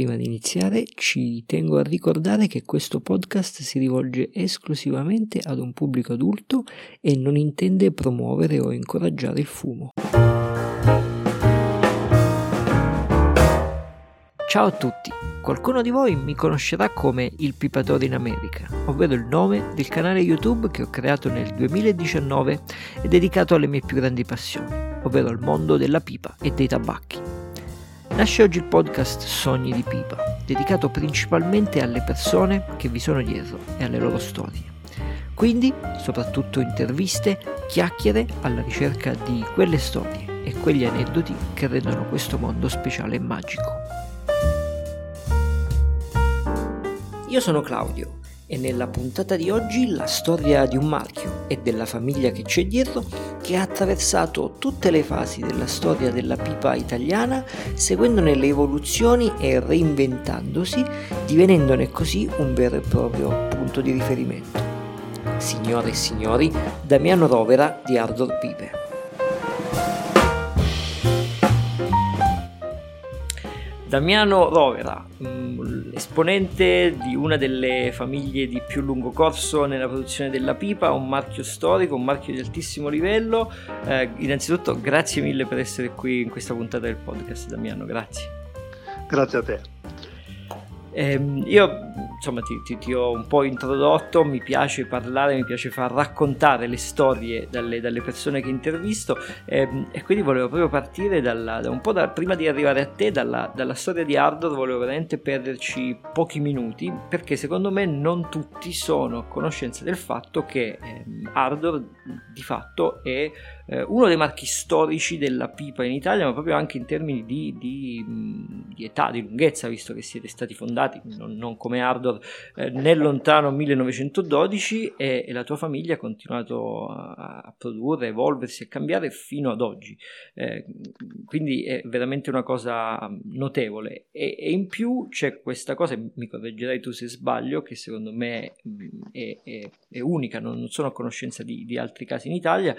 Prima di iniziare ci tengo a ricordare che questo podcast si rivolge esclusivamente ad un pubblico adulto e non intende promuovere o incoraggiare il fumo. Ciao a tutti, qualcuno di voi mi conoscerà come il Pipatore in America, ovvero il nome del canale YouTube che ho creato nel 2019 e dedicato alle mie più grandi passioni, ovvero al mondo della pipa e dei tabacchi. Nasce oggi il podcast Sogni di Pipa, dedicato principalmente alle persone che vi sono dietro e alle loro storie. Quindi, soprattutto interviste, chiacchiere alla ricerca di quelle storie e quegli aneddoti che rendono questo mondo speciale e magico. Io sono Claudio e nella puntata di oggi la storia di un marchio e della famiglia che c'è dietro che ha attraversato tutte le fasi della storia della pipa italiana seguendone le evoluzioni e reinventandosi, divenendone così un vero e proprio punto di riferimento. Signore e signori, Damiano Rovera di Ardor Pipe. Damiano Rovera, mm, esponente di una delle famiglie di più lungo corso nella produzione della pipa, un marchio storico, un marchio di altissimo livello. Eh, innanzitutto grazie mille per essere qui in questa puntata del podcast, Damiano, grazie. Grazie a te. Eh, io insomma ti, ti, ti, ho un po' introdotto, mi piace parlare, mi piace far raccontare le storie dalle, dalle persone che intervisto eh, e quindi volevo proprio partire dalla, da un po' da, prima di arrivare a te dalla, dalla storia di Ardor volevo veramente perderci pochi minuti perché secondo me non tutti sono a conoscenza del fatto che eh, Ardor di fatto è eh, uno dei marchi storici della pipa in Italia, ma proprio anche in termini di, di, di età, di lunghezza, visto che siete stati fondati non, non come Ardor eh, nel lontano 1912 e, e, la tua famiglia ha continuato a, a, produrre, evolversi e cambiare fino ad oggi. Eh, quindi è veramente una cosa notevole. E, e, in più c'è questa cosa, mi correggerai tu se sbaglio, che secondo me è, è, è unica, non, non, sono a conoscenza di, di altri casi in Italia.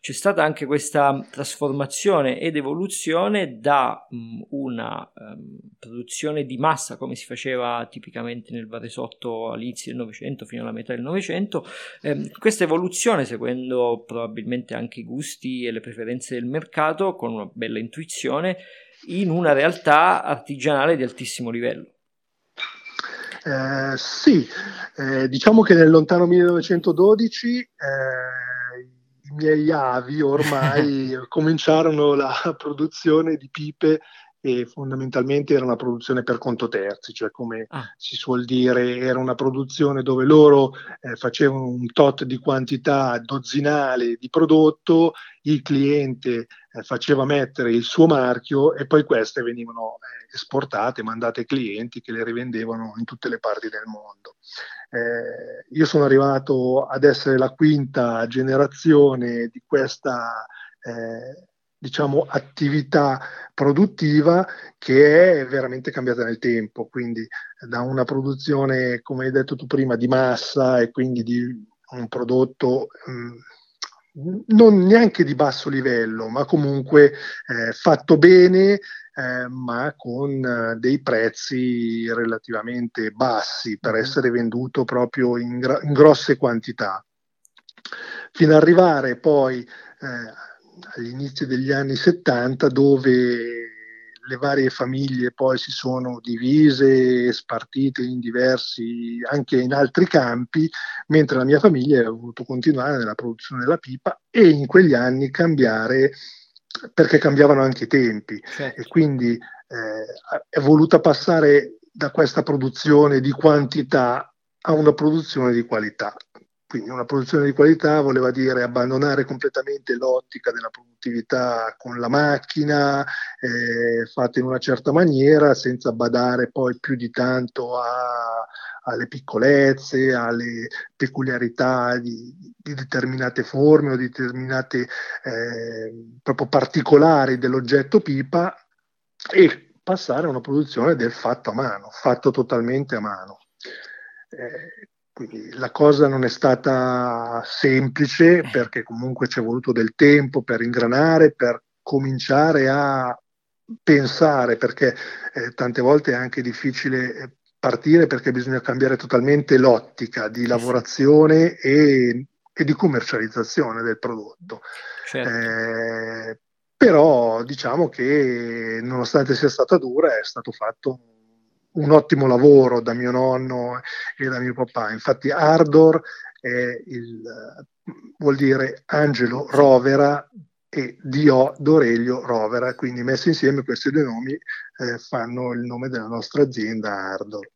C'è stata anche questa trasformazione ed evoluzione da mh, una um, produzione di massa come si faceva tipicamente nel Varesotto all'inizio del Novecento fino alla metà del Novecento, ehm, questa evoluzione seguendo probabilmente anche i gusti e le preferenze del mercato con una bella intuizione in una realtà artigianale di altissimo livello. Eh, sì, eh, diciamo che nel lontano 1912 eh, i miei avi ormai cominciarono la produzione di pipe e fondamentalmente era una produzione per conto terzi, cioè come ah. si suol dire, era una produzione dove loro eh, facevano un tot di quantità dozzinale di prodotto, il cliente eh, faceva mettere il suo marchio e poi queste venivano eh, esportate, mandate ai clienti che le rivendevano in tutte le parti del mondo. Eh, io sono arrivato ad essere la quinta generazione di questa eh, diciamo, attività produttiva che è veramente cambiata nel tempo, quindi da una produzione, come hai detto tu prima, di massa e quindi di un prodotto mh, mm, non neanche di basso livello, ma comunque eh, fatto bene, eh, ma con eh, dei prezzi relativamente bassi per mm-hmm. essere venduto proprio in, gra- in grosse quantità. Fino ad arrivare poi eh, agli inizi degli anni 70 dove le varie famiglie poi si sono divise e spartite in diversi, anche in altri campi, mentre la mia famiglia ha voluto continuare nella produzione della pipa e in quegli anni cambiare perché cambiavano anche i tempi certo. e quindi eh, è voluta passare da questa produzione di quantità a una produzione di qualità. Quindi una produzione di qualità voleva dire abbandonare completamente l'ottica della produttività con la macchina, eh, fatta in una certa maniera, senza badare poi più di tanto a, alle piccolezze, alle peculiarità di, di, determinate forme o di determinate eh, proprio particolari dell'oggetto pipa e passare a una produzione del fatto a mano, fatto totalmente a mano. Eh, quindi la cosa non è stata semplice perché comunque ci è voluto del tempo per ingranare, per cominciare a pensare, perché eh, tante volte è anche difficile eh, partire perché bisogna cambiare totalmente l'ottica di lavorazione e, e di commercializzazione del prodotto. Certo. Eh, però diciamo che nonostante sia stata dura è stato fatto un ottimo lavoro da mio nonno e da mio papà. Infatti Ardor il, vuol dire Angelo Rovera e Dio D'Orelio Rovera, quindi messi insieme questi due nomi eh, fanno il nome della nostra azienda Ardor.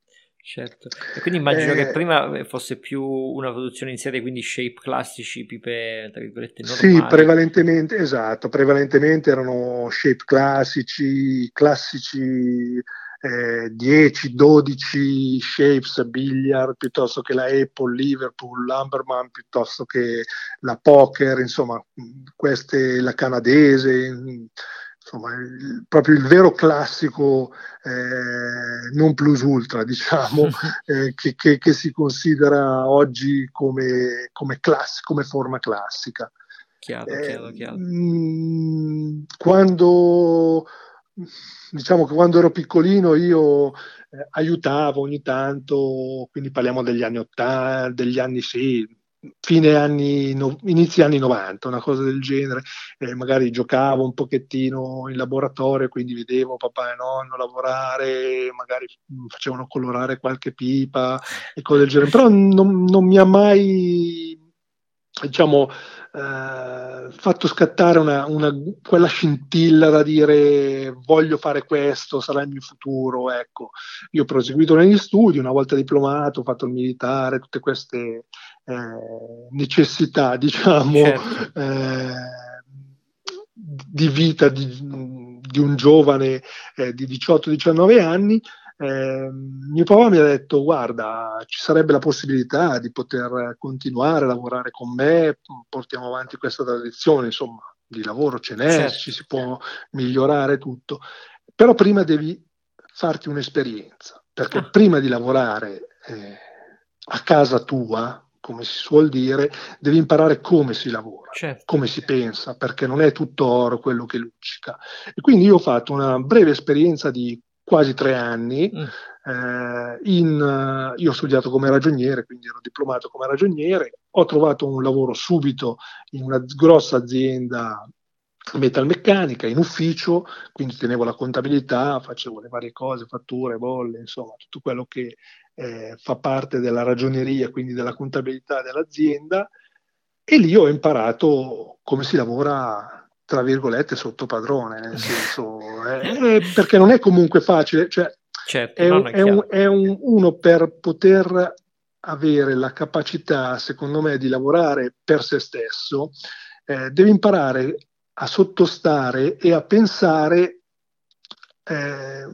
Certo, e quindi immagino eh, che prima fosse più una produzione in serie, quindi shape classici, pipe tra virgolette normali. Sì, prevalentemente, esatto, prevalentemente erano shape classici, classici eh, 10-12 shapes billiard piuttosto che la Apple, Liverpool, Lumberman piuttosto che la Poker, insomma, queste, la canadese, insomma, il, proprio il vero classico eh, non plus ultra, diciamo, eh, che, che, che, si considera oggi come, come, class- come forma classica. Chiaro, eh, chiaro, chiaro. Mh, quando diciamo che quando ero piccolino io eh, aiutavo ogni tanto, quindi parliamo degli anni 80, degli anni sì, fine anni, no, inizi anni 90, una cosa del genere, eh, magari giocavo un pochettino in laboratorio, quindi vedevo papà e nonno lavorare, magari facevano colorare qualche pipa e cose del genere, però non, non mi ha mai, diciamo, eh, fatto scattare una, una, quella scintilla da dire voglio fare questo, sarà il mio futuro. Ecco, io ho proseguito negli studi, una volta diplomato, ho fatto il militare, tutte queste eh, necessità, diciamo, certo. eh, di vita di, di un giovane eh, di 18-19 anni eh, mio papà mi ha detto guarda ci sarebbe la possibilità di poter continuare a lavorare con me, portiamo avanti questa tradizione, insomma di lavoro ce n'è, certo. ci si può migliorare tutto, però prima devi farti un'esperienza, perché ah. prima di lavorare eh, a casa tua, come si suol dire, devi imparare come si lavora, certo. come si pensa, perché non è tutto oro quello che luccica. E quindi io ho fatto una breve esperienza di quasi tre anni. Mm. Eh, in, io ho studiato come ragioniere, quindi ero diplomato come ragioniere, ho trovato un lavoro subito in una grossa azienda metalmeccanica, in ufficio, quindi tenevo la contabilità, facevo le varie cose, fatture, bolle, insomma, tutto quello che eh, fa parte della ragioneria, quindi della contabilità dell'azienda, e lì ho imparato come si lavora tra virgolette sotto padrone, nel senso, eh, eh, perché non è comunque facile, cioè certo, è, un, è, un, è un, uno per poter avere la capacità, secondo me, di lavorare per se stesso, eh, deve imparare a sottostare e a pensare eh,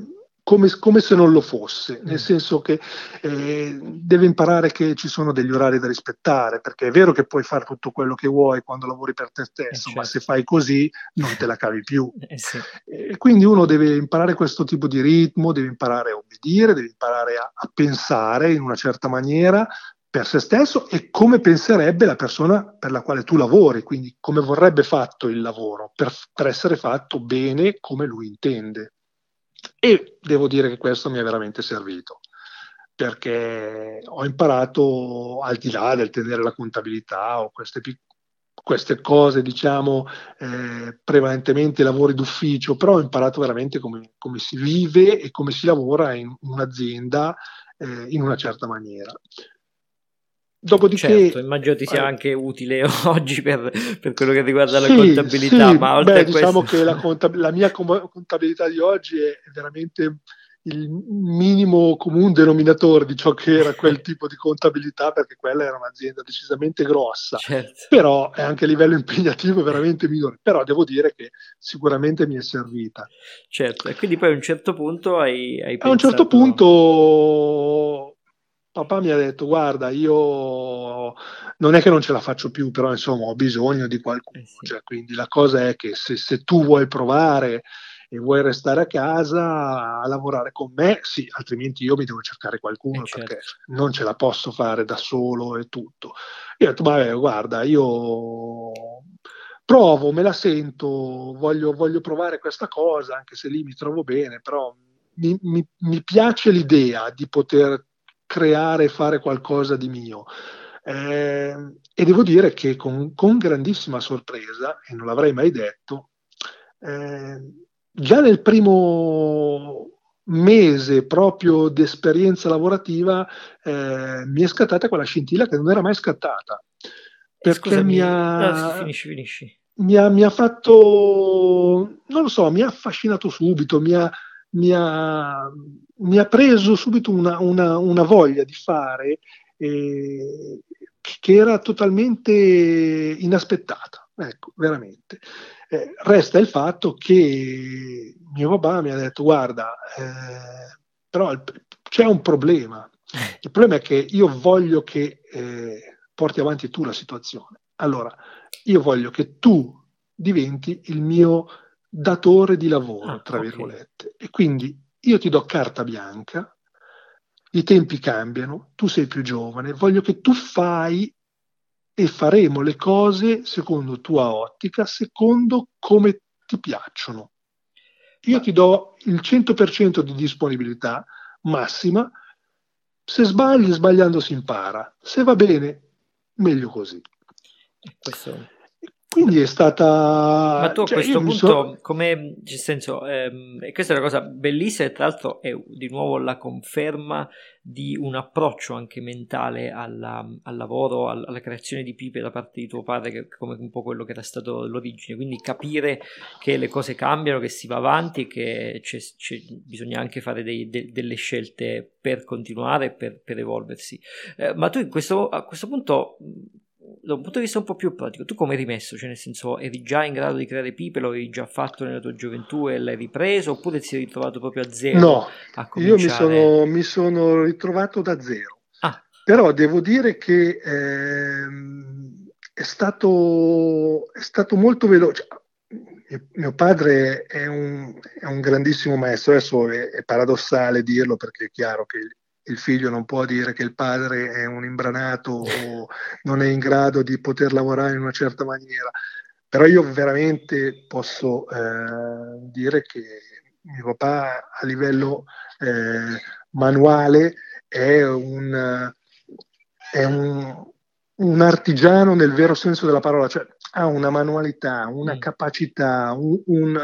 come, come, se non lo fosse, nel mm. senso che eh, deve imparare che ci sono degli orari da rispettare, perché è vero che puoi fare tutto quello che vuoi quando lavori per te stesso, eh certo. ma se fai così non te la cavi più. Eh sì. E quindi uno deve imparare questo tipo di ritmo, deve imparare a obbedire, deve imparare a, a pensare in una certa maniera, per se stesso e come penserebbe la persona per la quale tu lavori, quindi come vorrebbe fatto il lavoro per, per essere fatto bene come lui intende. E devo dire che questo mi è veramente servito perché ho imparato al di là del tenere la contabilità o queste, queste cose, diciamo, eh, prevalentemente lavori d'ufficio, però ho imparato veramente come, come, si vive e come si lavora in un'azienda eh, in una certa maniera. Dopodiché, certo, immagino ti sia eh, anche utile oggi per, per, quello che riguarda sì, la contabilità, sì, ma oltre beh, a diciamo questo... che la, contab- la, mia contabilità di oggi è veramente il minimo comune denominatore di ciò che era quel tipo di contabilità, perché quella era un'azienda decisamente grossa, certo. però è anche a livello impegnativo veramente minore, però devo dire che sicuramente mi è servita. Certo, e quindi poi a un certo punto hai, hai pensato... A un certo punto papà mi ha detto guarda io non è che non ce la faccio più però insomma ho bisogno di qualcuno eh sì. cioè, quindi la cosa è che se, se, tu vuoi provare e vuoi restare a casa a lavorare con me sì altrimenti io mi devo cercare qualcuno eh perché certo. non ce la posso fare da solo e tutto io ho detto vabbè guarda io provo, me la sento, voglio, voglio, provare questa cosa, anche se lì mi trovo bene, però mi, mi, mi piace l'idea di poter creare e fare qualcosa di mio. Eh, e devo dire che con, con, grandissima sorpresa, e non l'avrei mai detto, eh, già nel primo mese proprio di esperienza lavorativa eh, mi è scattata quella scintilla che non era mai scattata. Perché Scusami, mi ha, no, finisci, finisci. Mi, ha, mi ha fatto, non lo so, mi ha affascinato subito, mi ha, mi ha, mi ha preso subito una, una, una voglia di fare eh, che era totalmente inaspettata, ecco, veramente. Eh, resta il fatto che mio papà mi ha detto guarda, eh, però il, c'è un problema. Il problema è che io voglio che eh, porti avanti tu la situazione. Allora, io voglio che tu diventi il mio datore di lavoro, ah, tra okay. virgolette. E quindi io ti do carta bianca, i tempi cambiano, tu sei più giovane, voglio che tu fai e faremo le cose secondo tua ottica, secondo come ti piacciono. Io ti do il 100% di disponibilità massima, se sbagli, sbagliando si impara, se va bene, meglio così. Questo quindi è stata... Ma tu a cioè, questo punto, so... come, nel senso, ehm, questa è una cosa bellissima e tra l'altro è di nuovo la conferma di un approccio anche mentale alla, al lavoro, alla creazione di pipe da parte di tuo padre, che come un po' quello che era stato l'origine. Quindi capire che le cose cambiano, che si va avanti e che c'è, c'è, bisogna anche fare dei, de, delle scelte per continuare, per, per evolversi. Eh, ma tu questo, a questo punto da un punto di vista un po' più pratico, tu come hai rimesso? Cioè, nel senso, eri già in grado di creare pipe, lo avevi già fatto nella tua gioventù e l'hai ripreso, oppure ti sei ritrovato proprio a zero? No, io mi sono, mi sono, ritrovato da zero. Ah. Però devo dire che ehm, è, stato, è stato molto veloce. Mio padre è un, è un grandissimo maestro, adesso è, è paradossale dirlo perché è chiaro che il figlio non può dire che il padre è un imbranato o non è in grado di poter lavorare in una certa maniera, però io veramente posso eh, dire che mio papà a livello eh, manuale è un, è un, un, artigiano nel vero senso della parola, cioè ha una manualità, una mm. capacità, un, un,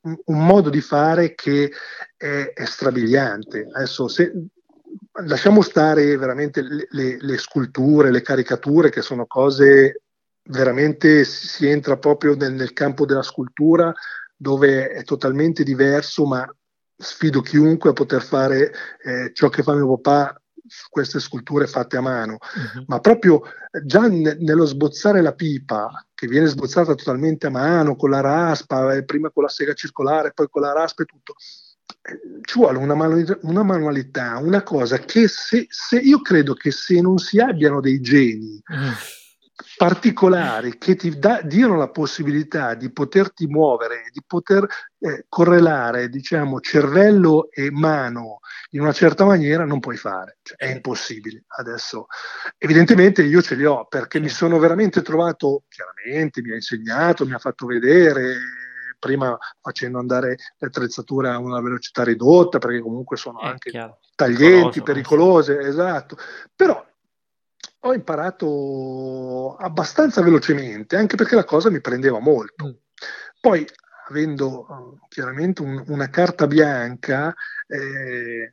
un, modo di fare che è, è strabiliante. Adesso, se, lasciamo stare veramente le, le, le, sculture, le caricature, che sono cose veramente si entra proprio nel, nel, campo della scultura dove è totalmente diverso, ma sfido chiunque a poter fare eh, ciò che fa mio papà su queste sculture fatte a mano, uh-huh. ma proprio già ne, nello sbozzare la pipa, che viene sbozzata totalmente a mano, con la raspa, eh, prima con la sega circolare, poi con la raspa e tutto, ci vuole una, manu- una, manualità, una cosa che se, se, io credo che se non si abbiano dei geni mm. particolari che ti da, diano la possibilità di poterti muovere, di poter eh, correlare, diciamo, cervello e mano in una certa maniera, non puoi fare, cioè, è impossibile. Adesso, evidentemente io ce li ho perché mi sono veramente trovato, chiaramente mi ha insegnato, mi ha fatto vedere prima facendo andare l'attrezzatura a una velocità ridotta, perché comunque sono È anche chiaro. taglienti, pericolose, esatto. Però ho imparato abbastanza velocemente, anche perché la cosa mi prendeva molto. Mm. Poi, avendo uh, chiaramente un, una carta bianca, eh,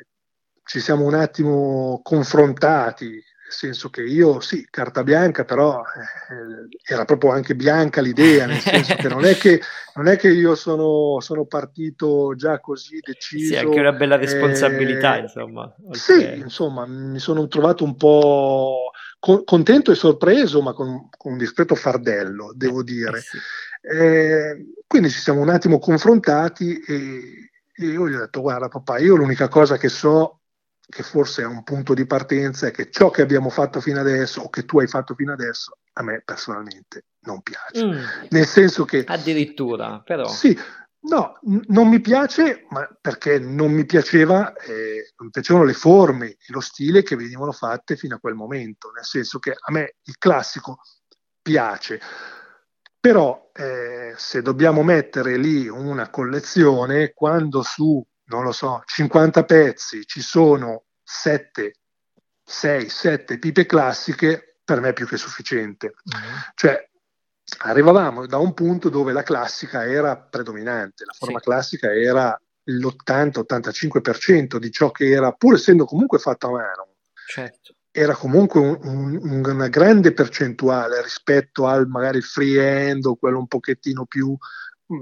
ci siamo un attimo confrontati nel senso che io sì, carta bianca, però eh, era proprio anche bianca l'idea, nel senso che non è che, non è che io sono, sono, partito già così deciso. Sì, anche una bella responsabilità, eh, insomma. Sì, insomma, mi sono trovato un po' con, contento e sorpreso, ma con, con, un discreto fardello, devo eh, dire. Eh sì. Quindi ci siamo un attimo confrontati e, e io gli ho detto, guarda papà, io l'unica cosa che so che forse è un punto di partenza, è che ciò che abbiamo fatto fino adesso o che tu hai fatto fino adesso a me personalmente non piace. Mm. Nel senso che... Addirittura, però... Sì, no, n- non mi piace, ma perché non mi piaceva, eh, non mi piacevano le forme e lo stile che venivano fatte fino a quel momento, nel senso che a me il classico piace. Però eh, se dobbiamo mettere lì una collezione, quando su, non lo so, 50 pezzi ci sono 7, 6, 7 pipe classiche, per me è più che sufficiente. Mm-hmm. Cioè, arrivavamo da un punto dove la classica era predominante, la forma sì. classica era l'80-85% di ciò che era, pur essendo comunque fatto a mano. Certo. Era comunque un, un, una grande percentuale rispetto al magari free end o quello un pochettino più,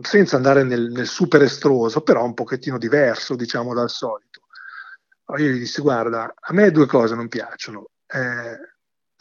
senza andare nel, nel super estroso, però un pochettino diverso, diciamo, dal solito. Io gli dissi, guarda, a me due cose non piacciono. Eh,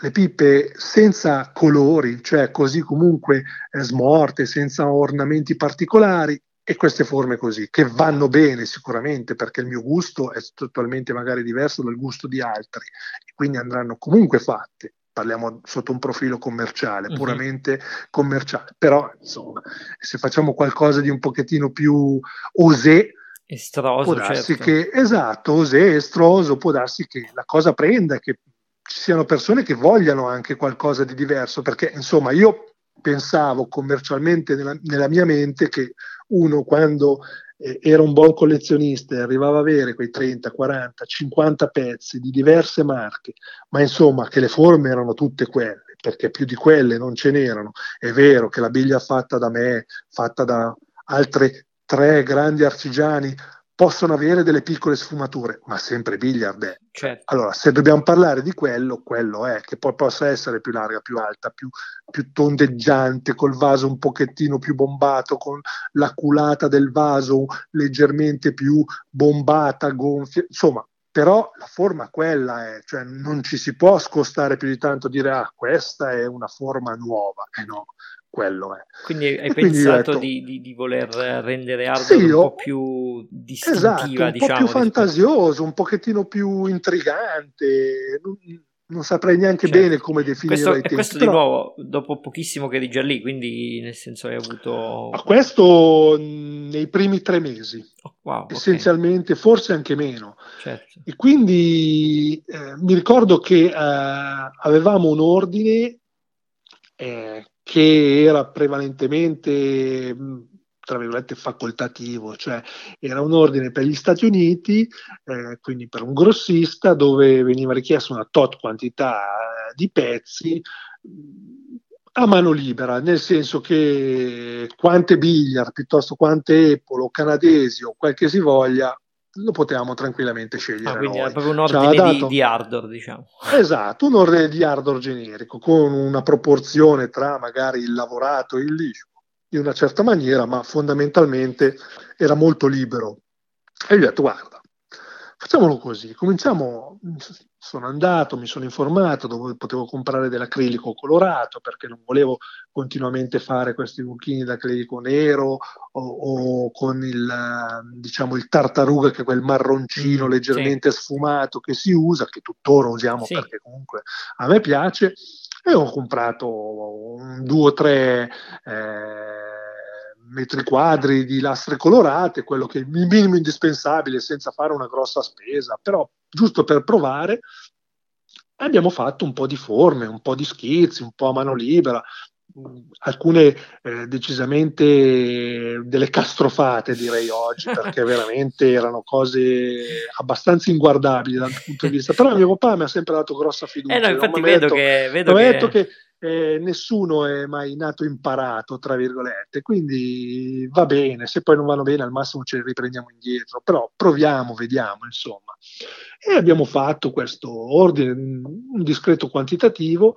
le pipe senza colori, cioè così comunque eh, smorte, senza ornamenti particolari, e queste forme così, che vanno bene sicuramente perché il mio gusto è totalmente magari diverso dal gusto di altri, e quindi andranno comunque fatte. Parliamo sotto un profilo commerciale, uh-huh. puramente commerciale, però insomma, se facciamo qualcosa di un pochettino più osé, estroso, può darsi certo. che esatto, osé, estroso, può darsi che la cosa prenda, che ci siano persone che vogliano anche qualcosa di diverso, perché insomma io pensavo commercialmente nella, nella mia mente che uno quando eh, era un buon collezionista e arrivava a avere quei 30, 40, 50 pezzi di diverse marche, ma insomma che le forme erano tutte quelle, perché più di quelle non ce n'erano. È vero che la biglia fatta da me, fatta da altri tre grandi artigiani, possono avere delle piccole sfumature, ma sempre billiard è. Certo. Allora, se dobbiamo parlare di quello, quello è, che poi possa essere più larga, più alta, più, più tondeggiante, col vaso un pochettino più bombato, con la culata del vaso leggermente più bombata, gonfia, insomma, però la forma quella è, cioè non ci si può scostare più di tanto dire ah, questa è una forma nuova, eh no, quello è. Quindi hai e pensato detto, di, di, di, voler rendere hardware sì, un po' più distintiva, esatto, un diciamo, po' più fantasioso, un pochettino più intrigante. Non, saprei neanche certo. bene come definire questo, tempi, questo però... di nuovo dopo pochissimo che eri già lì quindi nel senso hai avuto a questo nei primi tre mesi oh, wow, essenzialmente okay. forse anche meno certo. e quindi eh, mi ricordo che eh, avevamo un ordine eh, che era prevalentemente tra virgolette facoltativo, cioè era un ordine per gli Stati Uniti, eh, quindi per un grossista, dove veniva richiesta una tot quantità eh, di pezzi a mano libera, nel senso che quante billiard piuttosto quante Apple o canadesi o quel che si voglia lo potevamo tranquillamente scegliere. Ah, quindi noi. era proprio un ordine dato... di, di hardware, diciamo. Esatto, un ordine di hardware generico, con una proporzione tra magari il lavorato e il liscio in una certa maniera, ma fondamentalmente era molto libero. E gli ho detto, guarda, facciamolo così, cominciamo, sono andato, mi sono informato dove potevo comprare dell'acrilico colorato perché non volevo continuamente fare questi buchini d'acrilico nero o, o con il, diciamo, il tartaruga che è quel marroncino mm, leggermente sì. sfumato che si usa, che tuttora usiamo sì. perché comunque a me piace e ho comprato un, due o tre eh, metri quadri di lastre colorate, quello che è il minimo indispensabile senza fare una grossa spesa, però giusto per provare abbiamo fatto un po' di forme, un po' di schizzi, un po' a mano libera, alcune eh, decisamente delle castrofate direi oggi perché veramente erano cose abbastanza inguardabili dal punto di vista. Però mio papà mi ha sempre dato grossa fiducia eh no, infatti vedo detto, che, vedo che... detto che eh, nessuno è mai nato imparato tra virgolette quindi va bene se poi non vanno bene al massimo ce li riprendiamo indietro però proviamo vediamo insomma. E abbiamo fatto questo ordine un discreto quantitativo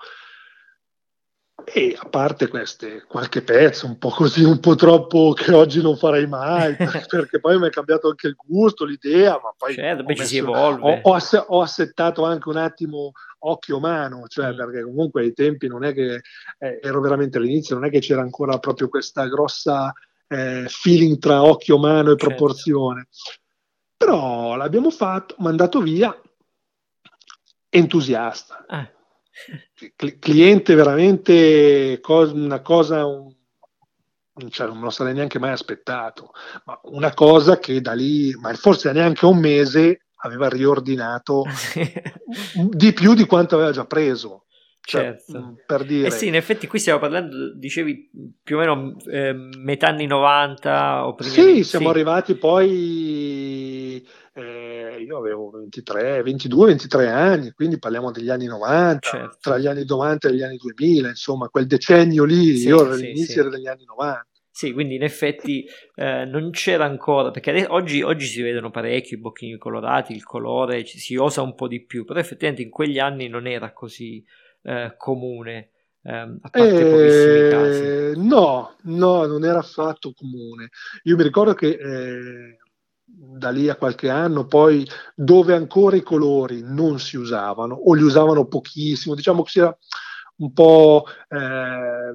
e a parte queste, qualche pezzo un po' così, un po' troppo che oggi non farei mai, perché poi mi è cambiato anche il gusto, l'idea, ma poi certo, messo, si evolve. Ho, ho, ass- ho, assettato anche un attimo occhio-mano, cioè mm. perché comunque ai tempi non è che eh, ero veramente all'inizio, non è che c'era ancora proprio questa grossa eh, feeling tra occhio-mano e certo. proporzione. Però l'abbiamo fatto, mandato via, entusiasta. Eh cliente veramente cos- una cosa, un, cioè non me lo sarei neanche mai aspettato, ma una cosa che da lì, ma forse neanche un mese, aveva riordinato di più di quanto aveva già preso. Cioè, certo. Mm, per dire... Eh sì, in effetti qui stiamo parlando, dicevi, più o meno eh, metà anni 90 o prima. Sì, siamo sì. arrivati poi, eh, io avevo 23, 22, 23 anni, quindi parliamo degli anni 90, certo. tra gli anni 90 e gli anni 2000, insomma, quel decennio lì, sì, io sì, all'inizio sì. degli anni 90. Sì, quindi in effetti eh, non c'era ancora, perché adesso, oggi, oggi, si vedono parecchio i bocchini colorati, il colore, ci, si osa un po' di più, però effettivamente in quegli anni non era così eh, comune. Eh, a parte eh, pochissimi casi. No, no, non era affatto comune. Io mi ricordo che eh, da lì a qualche anno, poi dove ancora i colori non si usavano o li usavano pochissimo, diciamo che sia un po' eh,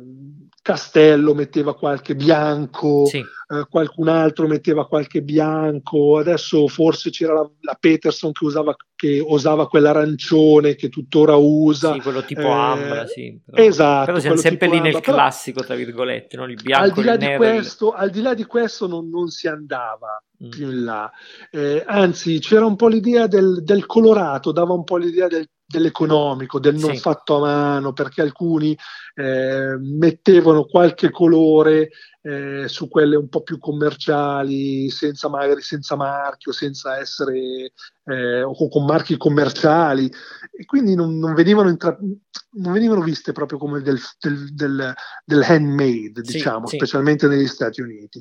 Castello metteva qualche bianco, sì. Eh, qualcun altro metteva qualche bianco, adesso forse c'era la, la Peterson che usava, che usava quell'arancione che tuttora usa. Sì, quello tipo eh, Ambra, sì. Però, esatto. Però siamo sempre lì nel classico, tra virgolette, no? il bianco, al di là di. Questo, il... Al di là di questo non, non si andava mm. più in là. Eh, anzi, c'era un po' l'idea del, del colorato, dava un po' l'idea del dell'economico, del non sì. fatto a mano, perché alcuni eh, mettevano qualche colore eh, su quelle un po' più commerciali, senza magari senza marchio, senza essere eh, o con marchi commerciali, e quindi non, non, venivano, intra- non venivano, viste proprio come del, del, del, del handmade, sì, diciamo, sì. specialmente negli Stati Uniti.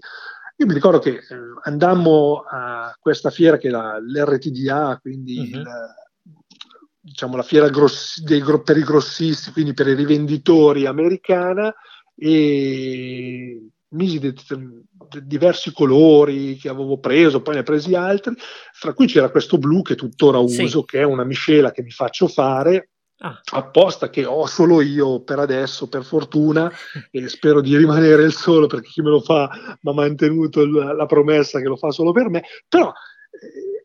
Io mi ricordo che eh, andammo a questa fiera che la, l'RTDA, quindi uh-huh. il, diciamo, la fiera grossi, dei, per i grossisti, quindi per i rivenditori americana, e misi di, diversi colori che avevo preso, poi ne ho presi altri, fra cui c'era questo blu che tuttora uso, sì. che è una miscela che mi faccio fare. Ah. apposta che ho solo io per adesso, per fortuna, e spero di rimanere il solo perché chi me lo fa mi ha mantenuto la, la promessa che lo fa solo per me, però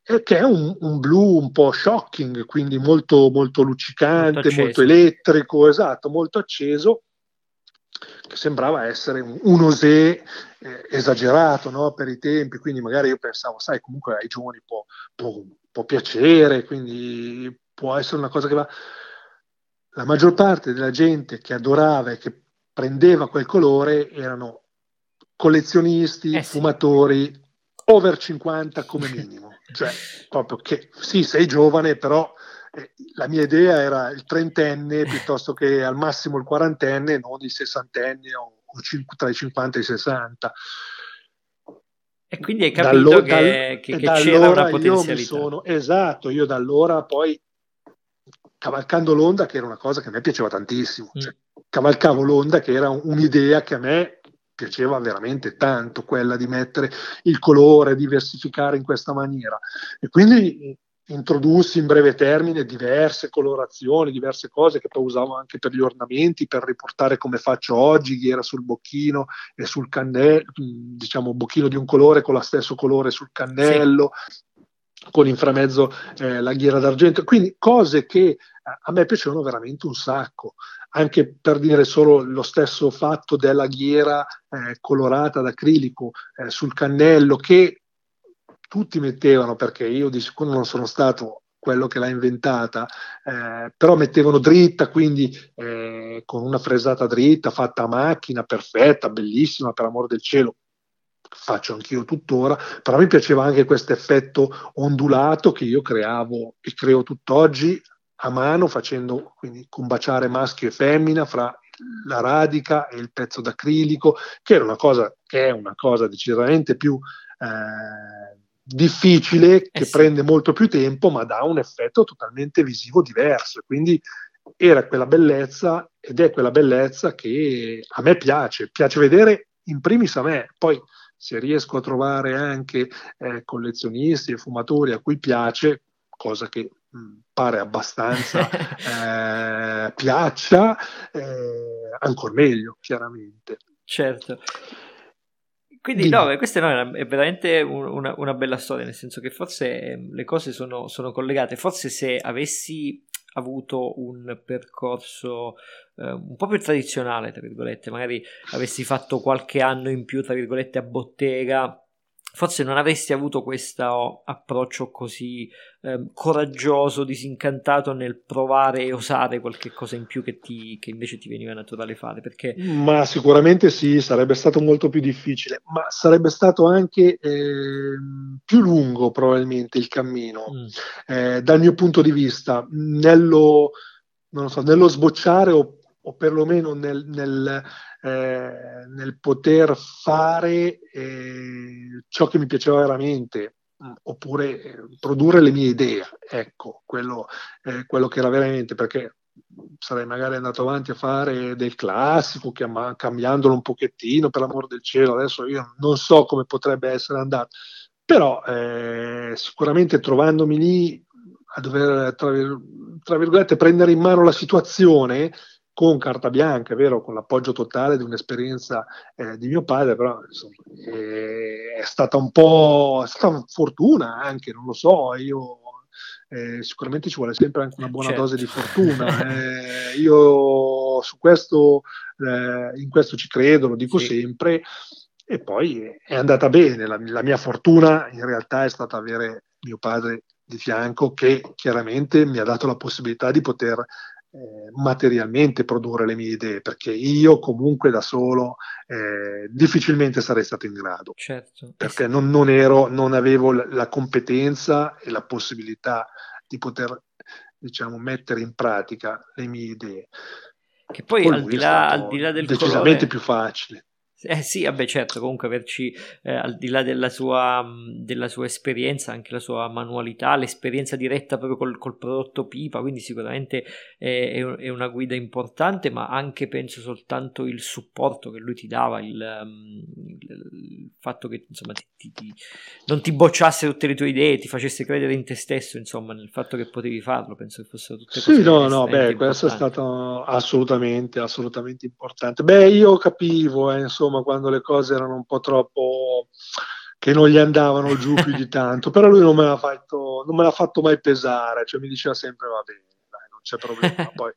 eh, che è un, un, blu un po' shocking, quindi molto, molto luccicante, molto, molto, elettrico, esatto, molto acceso, che sembrava essere un, un osè eh, esagerato no? per i tempi, quindi magari io pensavo, sai, comunque ai giovani può, può, può piacere, quindi può essere una cosa che va... La maggior parte della gente che adorava e che prendeva quel colore erano collezionisti, eh sì. fumatori, over 50 come minimo cioè proprio che sì, sei giovane, però eh, la mia idea era il trentenne piuttosto che al massimo il quarantenne, non il sessantenne o, o cin- tra i 50 e i 60. E quindi hai capito Dallo, che, che, che c'era una potenzialità. Sono, esatto, io da allora poi cavalcando l'onda, che era una cosa che a me piaceva tantissimo, mm. cioè, cavalcavo l'onda che era un'idea che a me piaceva veramente tanto quella di mettere il colore, diversificare in questa maniera. E quindi introdussi in breve termine diverse colorazioni, diverse cose che poi usavo anche per gli ornamenti, per riportare come faccio oggi, ghiera sul bocchino e sul cannello, diciamo bocchino di un colore con lo stesso colore sul cannello, sì. con inframezzo eh, la ghiera d'argento. Quindi cose che a me piacevano veramente un sacco anche per dire solo lo stesso fatto della ghiera eh, colorata d'acrilico eh, sul cannello che tutti mettevano perché io di sicuro non sono stato quello che l'ha inventata, eh, però mettevano dritta, quindi eh, con una fresata dritta, fatta a macchina, perfetta, bellissima, per amor del cielo, faccio anch'io tuttora, però mi piaceva anche questo effetto ondulato che io creavo e creo tutt'oggi a mano facendo quindi combaciare maschio e femmina fra la radica e il pezzo d'acrilico, che, era una cosa, che è una cosa decisamente più eh, difficile, che eh sì. prende molto più tempo, ma dà un effetto totalmente visivo diverso. Quindi era quella bellezza ed è quella bellezza che a me piace, piace vedere in primis a me, poi se riesco a trovare anche eh, collezionisti e fumatori a cui piace, cosa che Mm, pare abbastanza eh, piaccia, eh, ancora meglio, chiaramente. Certo. Quindi Dimmi. no, questa no, è veramente una, una, bella storia, nel senso che forse ehm, le cose sono, sono collegate. Forse se avessi avuto un percorso eh, un po' più tradizionale, tra virgolette, magari avessi fatto qualche anno in più, tra virgolette, a bottega, forse non avresti avuto questo approccio così eh, coraggioso, disincantato nel provare e osare qualche cosa in più che, ti, che, invece ti veniva naturale fare. Perché... Ma sicuramente sì, sarebbe stato molto più difficile, ma sarebbe stato anche eh, più lungo probabilmente il cammino. Mm. Eh, dal mio punto di vista, nello, so, nello sbocciare o, o perlomeno nel, nel eh, nel poter fare eh, ciò che mi piaceva veramente mm, oppure eh, produrre le mie idee, ecco, quello, eh, quello, che era veramente, perché sarei magari andato avanti a fare del classico, chiama, cambiandolo un pochettino, per l'amor del cielo, adesso io non so come potrebbe essere andato, però eh, sicuramente trovandomi lì a dover, tra, tra virgolette, prendere in mano la situazione, con carta bianca, è vero, con l'appoggio totale di un'esperienza eh, di mio padre, però insomma, eh, è stata un po' è stata una fortuna anche, non lo so, io eh, sicuramente ci vuole sempre anche una buona certo. dose di fortuna. Eh, io su questo, eh, in questo ci credo, lo dico sì. sempre, e poi è andata bene. La, la mia fortuna in realtà è stata avere mio padre di fianco che chiaramente mi ha dato la possibilità di poter eh, materialmente produrre le mie idee, perché io comunque da solo eh, difficilmente sarei stato in grado, certo. perché non, non, ero, non avevo la competenza e la possibilità di poter diciamo, mettere in pratica le mie idee. Che poi, poi al, di là, al di là del decisamente colore... più facile. Eh sì, vabbè, certo, comunque averci eh, al di là della sua, della sua, esperienza, anche la sua manualità, l'esperienza diretta proprio col, col prodotto pipa, quindi sicuramente è, è, una guida importante, ma anche penso soltanto il supporto che lui ti dava, il, il, il fatto che insomma ti, ti, non ti bocciasse tutte le tue idee, ti facesse credere in te stesso, insomma, nel fatto che potevi farlo, penso che fossero tutte cose Sì, no, no, beh, questo è stato assolutamente, assolutamente importante. Beh, io capivo, eh, insomma, insomma, quando le cose erano un po' troppo che non gli andavano giù più di tanto, però lui non me l'ha fatto, non me l'ha fatto mai pesare, cioè mi diceva sempre va bene, dai, non c'è problema, poi,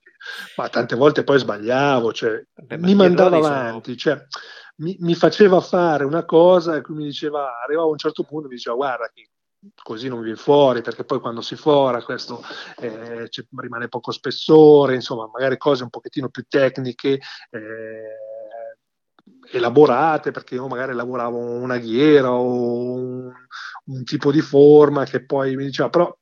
ma tante volte poi sbagliavo, cioè, Beh, mi mandava avanti, sono... cioè, mi, mi, faceva fare una cosa e qui mi diceva, arrivava a un certo punto mi diceva guarda che così non viene fuori, perché poi quando si fora questo eh, rimane poco spessore, insomma, magari cose un pochettino più tecniche. Eh, elaborate, perché io magari lavoravo una ghiera o un, un tipo di forma che poi mi diceva, però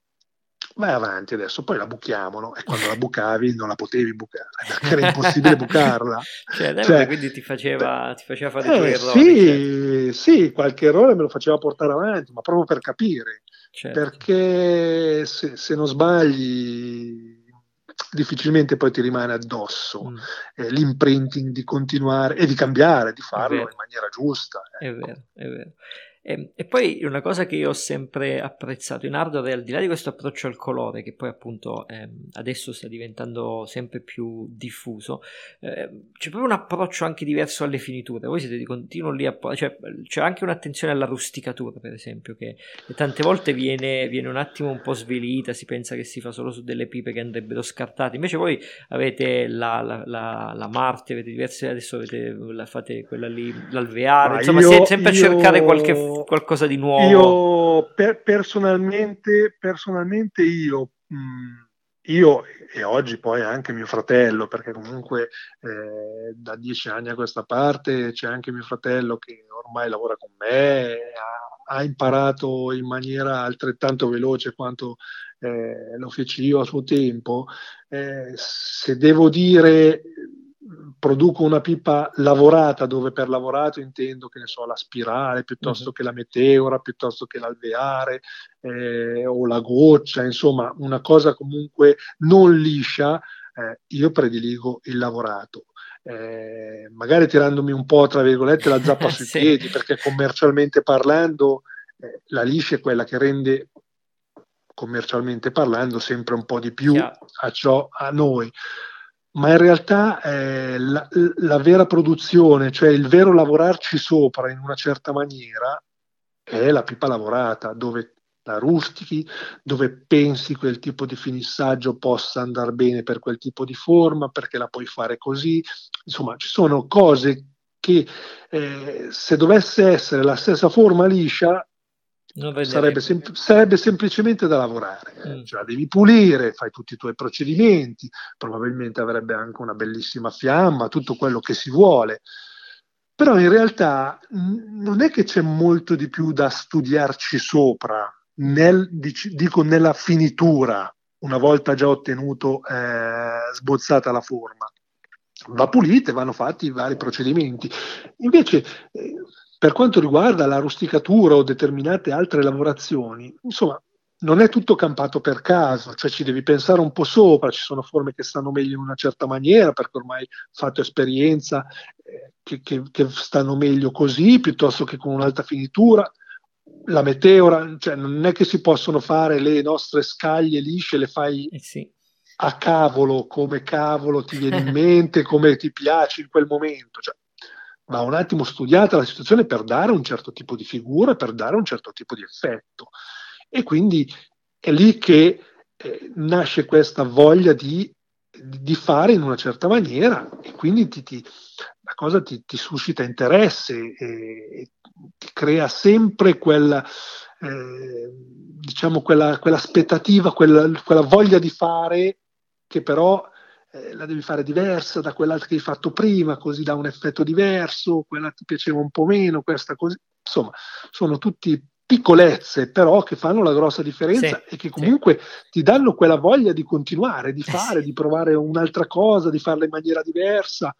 vai avanti adesso, poi la buchiamo, no? E quando la bucavi non la potevi bucare, perché era impossibile bucarla. Cioè, cioè, quindi ti faceva, ti faceva fare eh, dei errori. Sì, certo. sì, qualche errore me lo faceva portare avanti, ma proprio per capire. Certo. Perché se, se non sbagli difficilmente poi ti rimane addosso mm. eh, l'imprinting di continuare e di cambiare, di farlo in maniera giusta. Ecco. È vero, è vero. E, ehm, e, poi una cosa che io ho sempre apprezzato in hardware è al di là di questo approccio al colore, che poi appunto ehm, adesso sta diventando sempre più diffuso, eh, c'è proprio un approccio anche diverso alle finiture. Voi siete di continuo lì a. Cioè, c'è anche un'attenzione alla rusticatura, per esempio, che tante volte viene, viene, un attimo un po' svelita, si pensa che si fa solo su delle pipe che andrebbero scartate. Invece voi avete la, la, la, la Marte, avete diverse. Adesso avete, la, fate quella lì, l'alveare, insomma, io, sempre io... a cercare qualche qualcosa di nuovo? Io per, personalmente, personalmente io, mh, mm, io e oggi poi anche mio fratello, perché comunque eh, da dieci anni a questa parte c'è anche mio fratello che ormai lavora con me, ha, ha imparato in maniera altrettanto veloce quanto eh, lo feci io a suo tempo. Eh, se devo dire produco una pipa lavorata, dove per lavorato intendo che ne so, la spirale piuttosto uh-huh. che la meteora, piuttosto che l'alveare eh, o la goccia, insomma, una cosa comunque non liscia, eh, io prediligo il lavorato. Eh, magari tirandomi un po' tra virgolette la zappa sui sì. piedi, perché commercialmente parlando eh, la liscia è quella che rende commercialmente parlando sempre un po' di più yeah. a ciò a noi ma in realtà eh, la, la, vera produzione, cioè il vero lavorarci sopra in una certa maniera, è la pipa lavorata, dove la rustichi, dove pensi quel tipo di finissaggio possa andare bene per quel tipo di forma, perché la puoi fare così. Insomma, ci sono cose che eh, se dovesse essere la stessa forma liscia sarebbe, sem- sarebbe, semplicemente da lavorare, mm. cioè devi pulire, fai tutti i tuoi procedimenti, probabilmente avrebbe anche una bellissima fiamma, tutto quello che si vuole. Però in realtà non è che c'è molto di più da studiarci sopra, nel, dico nella finitura, una volta già ottenuto, eh, sbozzata la forma. Va pulita e vanno fatti i vari procedimenti. Invece, eh, per quanto riguarda la rusticatura o determinate altre lavorazioni, insomma, non è tutto campato per caso, cioè ci devi pensare un po' sopra, ci sono forme che stanno meglio in una certa maniera perché ormai hai fatto esperienza eh, che, che, che, stanno meglio così piuttosto che con un'altra finitura. La meteora, cioè non è che si possono fare le nostre scaglie lisce, le fai eh sì. a cavolo, come cavolo ti viene in mente, come ti piace in quel momento. Cioè, va un attimo studiata la situazione per dare un certo tipo di figura, per dare un certo tipo di effetto. E quindi è lì che eh, nasce questa voglia di, di, fare in una certa maniera e quindi ti, ti, la cosa ti, ti, suscita interesse e, ti crea sempre quella, eh, diciamo quella, quell'aspettativa, quella, quella voglia di fare che però eh, la devi fare diversa da quell'altra che hai fatto prima, così dà un effetto diverso, quella ti piaceva un po' meno, questa così. Insomma, sono tutti piccolezze però che fanno la grossa differenza sì, e che comunque sì. ti danno quella voglia di continuare, di eh fare, di provare un'altra cosa, di farla in maniera diversa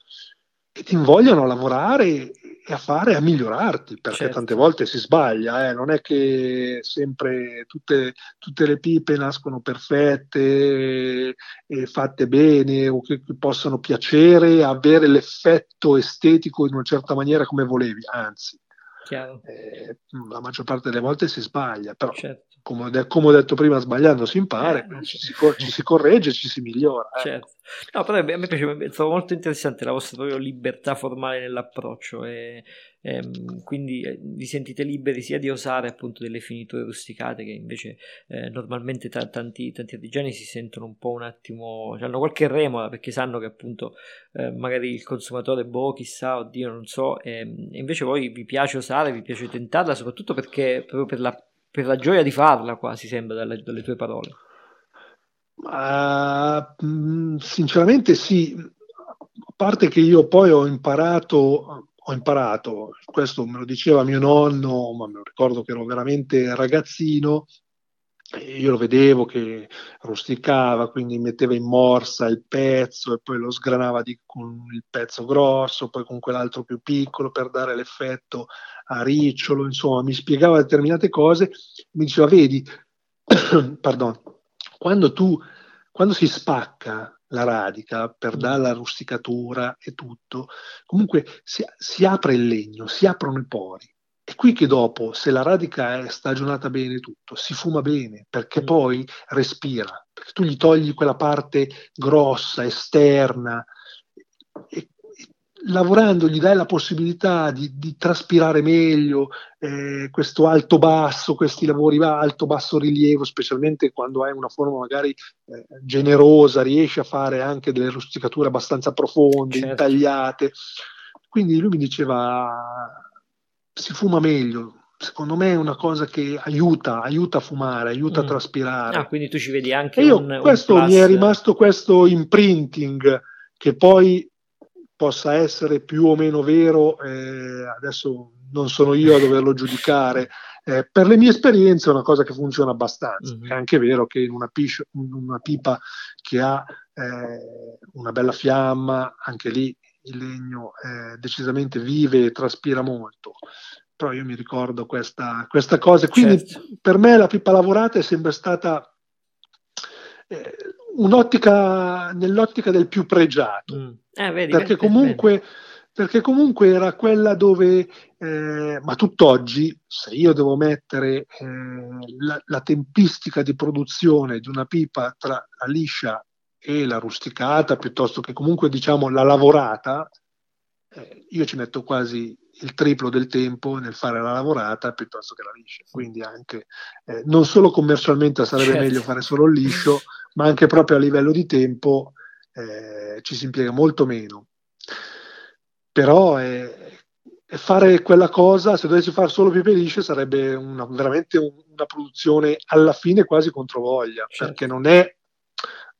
e ti invogliano a lavorare e a fare, a migliorarti, perché certo. tante volte si sbaglia, eh? non è che sempre tutte, tutte, le pipe nascono perfette e fatte bene o che, che possano piacere, avere l'effetto estetico in una certa maniera come volevi, anzi. Eh, la maggior parte delle volte si sbaglia, però certo. Come, come, ho detto prima, sbagliando si impara, eh, ci, si ci, si corregge, ci si migliora. Eh. Certo. No, però a me piace, trovo molto interessante la vostra proprio libertà formale nell'approccio e, e ehm, quindi eh, vi sentite liberi sia di osare appunto delle finiture rusticate che invece eh, normalmente t- tanti, tanti artigiani si sentono un po' un attimo, cioè hanno qualche remora perché sanno che appunto eh, magari il consumatore boh chissà, oddio non so, ehm, e invece voi vi piace osare, vi piace tentarla soprattutto perché proprio per la, per la gioia di farla quasi sembra dalle, dalle tue parole. Uh, sinceramente sì, a parte che io poi ho imparato, ho imparato, questo me lo diceva mio nonno, ma me lo ricordo che ero veramente ragazzino, io lo vedevo che rusticava, quindi metteva in morsa il pezzo e poi lo sgranava di, con il pezzo grosso, poi con quell'altro più piccolo per dare l'effetto a ricciolo, insomma mi spiegava determinate cose, mi diceva vedi, pardon, quando tu, quando si spacca la radica per dare la rusticatura e tutto, comunque si, si apre il legno, si aprono i pori. È qui che dopo, se la radica è stagionata bene tutto, si fuma bene, perché mm. poi respira, perché tu gli togli quella parte grossa, esterna, e lavorando gli dai la possibilità di, di traspirare meglio eh, questo alto-basso, questi lavori alto-basso rilievo, specialmente quando hai una forma magari eh, generosa, riesci a fare anche delle rusticature abbastanza profonde, certo. intagliate. Quindi lui mi diceva si fuma meglio. Secondo me è una cosa che aiuta, aiuta a fumare, aiuta mm. a traspirare. Ah, quindi tu ci vedi anche e io, un, questo un mi è rimasto questo imprinting che poi possa essere più o meno vero, eh, adesso non sono io a doverlo giudicare. Eh, per le mie esperienze è una cosa che funziona abbastanza. Mm-hmm. È anche vero che in una, piscio, una pipa che ha eh, una bella fiamma, anche lì il legno eh, decisamente vive e traspira molto. Però io mi ricordo questa, questa cosa. Quindi certo. per me la pipa lavorata è sempre stata eh, un'ottica nell'ottica del più pregiato. Mm. Eh, vedi, perché, comunque, perché, comunque, era quella dove, eh, ma tutt'oggi, se io devo mettere eh, la, la, tempistica di produzione di una pipa tra la liscia e la rusticata, piuttosto che comunque diciamo la lavorata, eh, io ci metto quasi il triplo del tempo nel fare la lavorata piuttosto che la liscia. Quindi anche eh, non solo commercialmente sarebbe certo. meglio fare solo il liscio, ma anche proprio a livello di tempo eh, ci si impiega molto meno. Però fare quella cosa, se dovessi fare solo pipe lisce, sarebbe una, veramente un, una produzione alla fine quasi controvoglia, certo. perché non è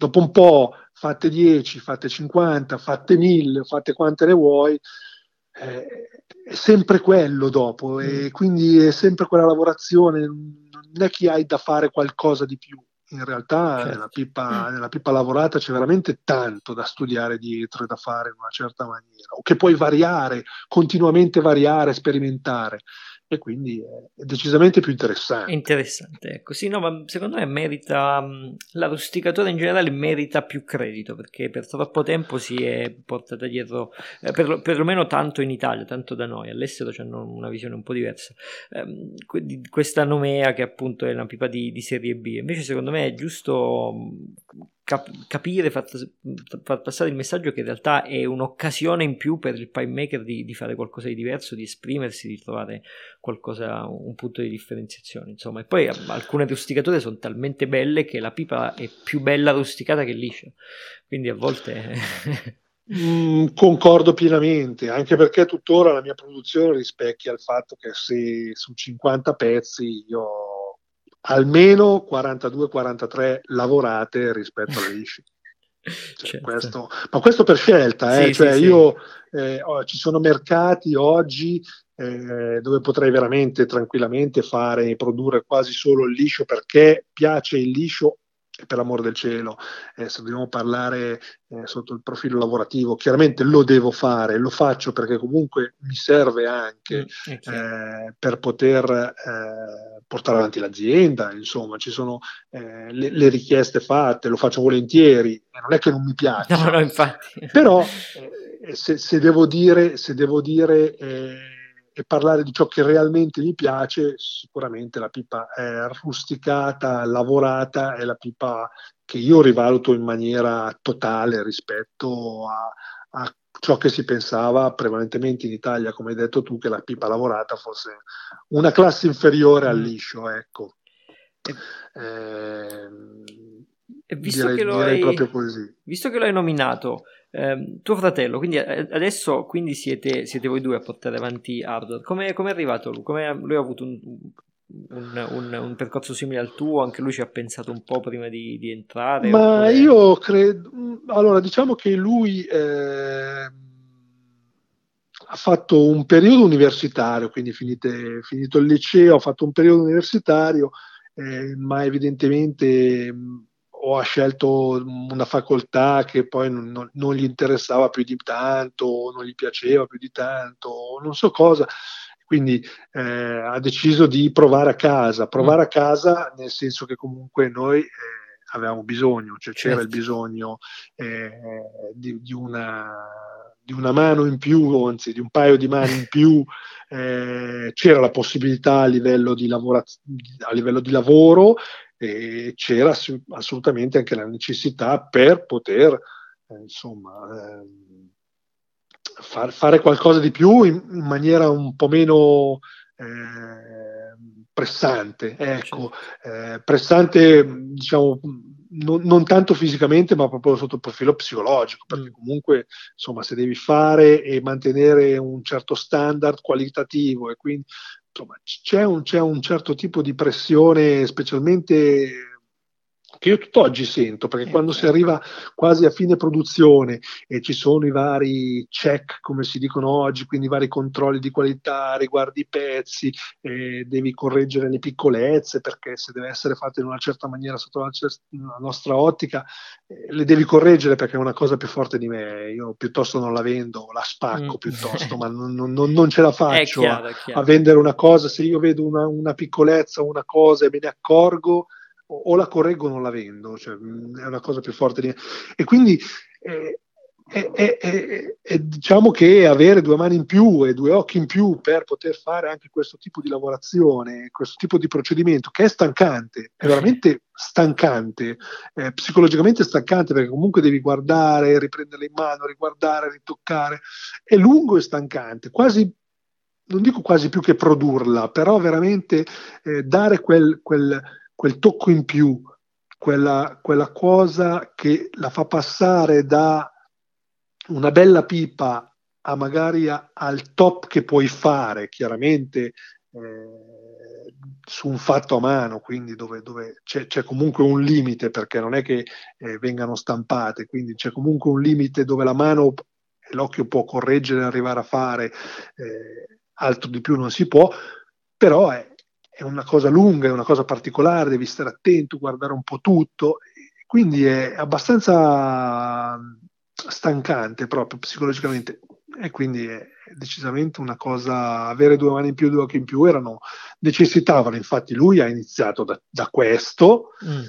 dopo un po' fatte 10, fatte 50, fatte 1000, fatte quante ne vuoi, eh, è sempre quello dopo e mm. quindi è sempre quella lavorazione, non è che hai da fare qualcosa di più. In realtà certo. nella, pipa, nella pipa lavorata c'è veramente tanto da studiare dietro e da fare in una certa maniera, o che puoi variare, continuamente variare, sperimentare e quindi è decisamente più interessante. Interessante, ecco, sì, no, ma secondo me merita, la rusticatura in generale merita più credito perché per troppo tempo si è portata dietro, eh, per, perlomeno tanto in Italia, tanto da noi, all'estero hanno una visione un po' diversa, eh, questa nomea che appunto è una pipa di, di serie B, invece secondo me è giusto cap- capire, far, far, passare il messaggio che in realtà è un'occasione in più per il pie maker di, di, fare qualcosa di diverso, di esprimersi, di trovare qualcosa, un punto di differenziazione. Insomma, e poi alcune rusticature sono talmente belle che la pipa è più bella rusticata che liscia. Quindi a volte. Mm, concordo pienamente, anche perché tuttora la mia produzione rispecchia il fatto che se su 50 pezzi io almeno 42-43 lavorate rispetto alle lisci. Cioè, certo. questo, ma questo per scelta, eh? sì, cioè, sì, io, eh, oh, ci sono mercati oggi eh, dove potrei veramente tranquillamente fare e produrre quasi solo il liscio perché piace il liscio per l'amore del cielo, eh, se dobbiamo parlare eh, sotto il profilo lavorativo, chiaramente lo devo fare, lo faccio perché comunque mi serve anche mm, eh, per poter eh, portare avanti l'azienda, insomma, ci sono eh, le, le, richieste fatte, lo faccio volentieri, non è che non mi piace. No, no, infatti. Però eh, se, se, devo dire, se devo dire e parlare di ciò che realmente mi piace, sicuramente la pipa è rusticata, lavorata, è la pipa che io rivaluto in maniera totale rispetto a, a ciò che si pensava prevalentemente in Italia, come hai detto tu, che la pipa lavorata fosse una classe inferiore al mm. liscio, ecco. Eh, visto, direi, che hai, visto, che lo hai nominato, eh, tuo fratello, quindi eh, adesso quindi siete, siete, voi due a portare avanti Hardware. Come, è arrivato lui? Come, lui ha avuto un, un, un, un, percorso simile al tuo? Anche lui ci ha pensato un po' prima di, di entrare? Ma oppure... io credo... Allora, diciamo che lui... Eh ha fatto un periodo universitario, quindi finite, finito il liceo, ha fatto un periodo universitario, eh, ma evidentemente o ha scelto una facoltà che poi non, non, gli interessava più di tanto, non gli piaceva più di tanto, non so cosa. Quindi eh, ha deciso di provare a casa, provare a casa nel senso che comunque noi eh, avevamo bisogno, cioè c'era certo. il bisogno eh, di, di, una, di, una, mano in più, anzi di un paio di mani in più, eh, c'era la possibilità a livello di, lavora- a livello di lavoro e c'era assolutamente anche la necessità per poter eh, insomma eh, far, fare qualcosa di più in, in maniera un po' meno eh, pressante ecco eh, pressante diciamo non, non, tanto fisicamente ma proprio sotto il profilo psicologico perché mm. comunque insomma se devi fare e mantenere un certo standard qualitativo e quindi insomma, c'è un, c'è un certo tipo di pressione, specialmente che io tutt'oggi sento, perché eh, quando si certo. arriva quasi a fine produzione e ci sono i vari check, come si dicono oggi, quindi i vari controlli di qualità, riguardi i pezzi, eh, devi correggere le piccolezze, perché se deve essere fatto in una certa maniera sotto la, la nostra ottica, eh, le devi correggere perché è una cosa più forte di me, io piuttosto non la vendo, la spacco mm. piuttosto, ma non, non, non, ce la faccio chiaro, a, a, vendere una cosa, se io vedo una, una piccolezza o una cosa e me ne accorgo, o la correggo o non la vendo, cioè, mm, è una cosa più forte di me. E quindi eh, è, è, è, diciamo che avere due mani in più e due occhi in più per poter fare anche questo tipo di lavorazione, questo tipo di procedimento, che è stancante, è veramente stancante, eh, psicologicamente stancante perché comunque devi guardare, riprenderle in mano, riguardare, ritoccare, è lungo e stancante, quasi non dico quasi più che produrla, però veramente eh, dare quel, quel quel tocco in più, quella, quella cosa che la fa passare da una bella pipa a magari a, al top che puoi fare, chiaramente eh, su un fatto a mano, quindi dove, dove c'è, c'è, comunque un limite, perché non è che eh, vengano stampate, quindi c'è comunque un limite dove la mano e l'occhio può correggere e arrivare a fare, eh, altro di più non si può, però è, è una cosa lunga, è una cosa particolare, devi stare attento, guardare un po' tutto, quindi è abbastanza stancante proprio psicologicamente e quindi è decisamente una cosa, avere due mani in più, due occhi in più erano, necessitavano, infatti lui ha iniziato da, da questo mm.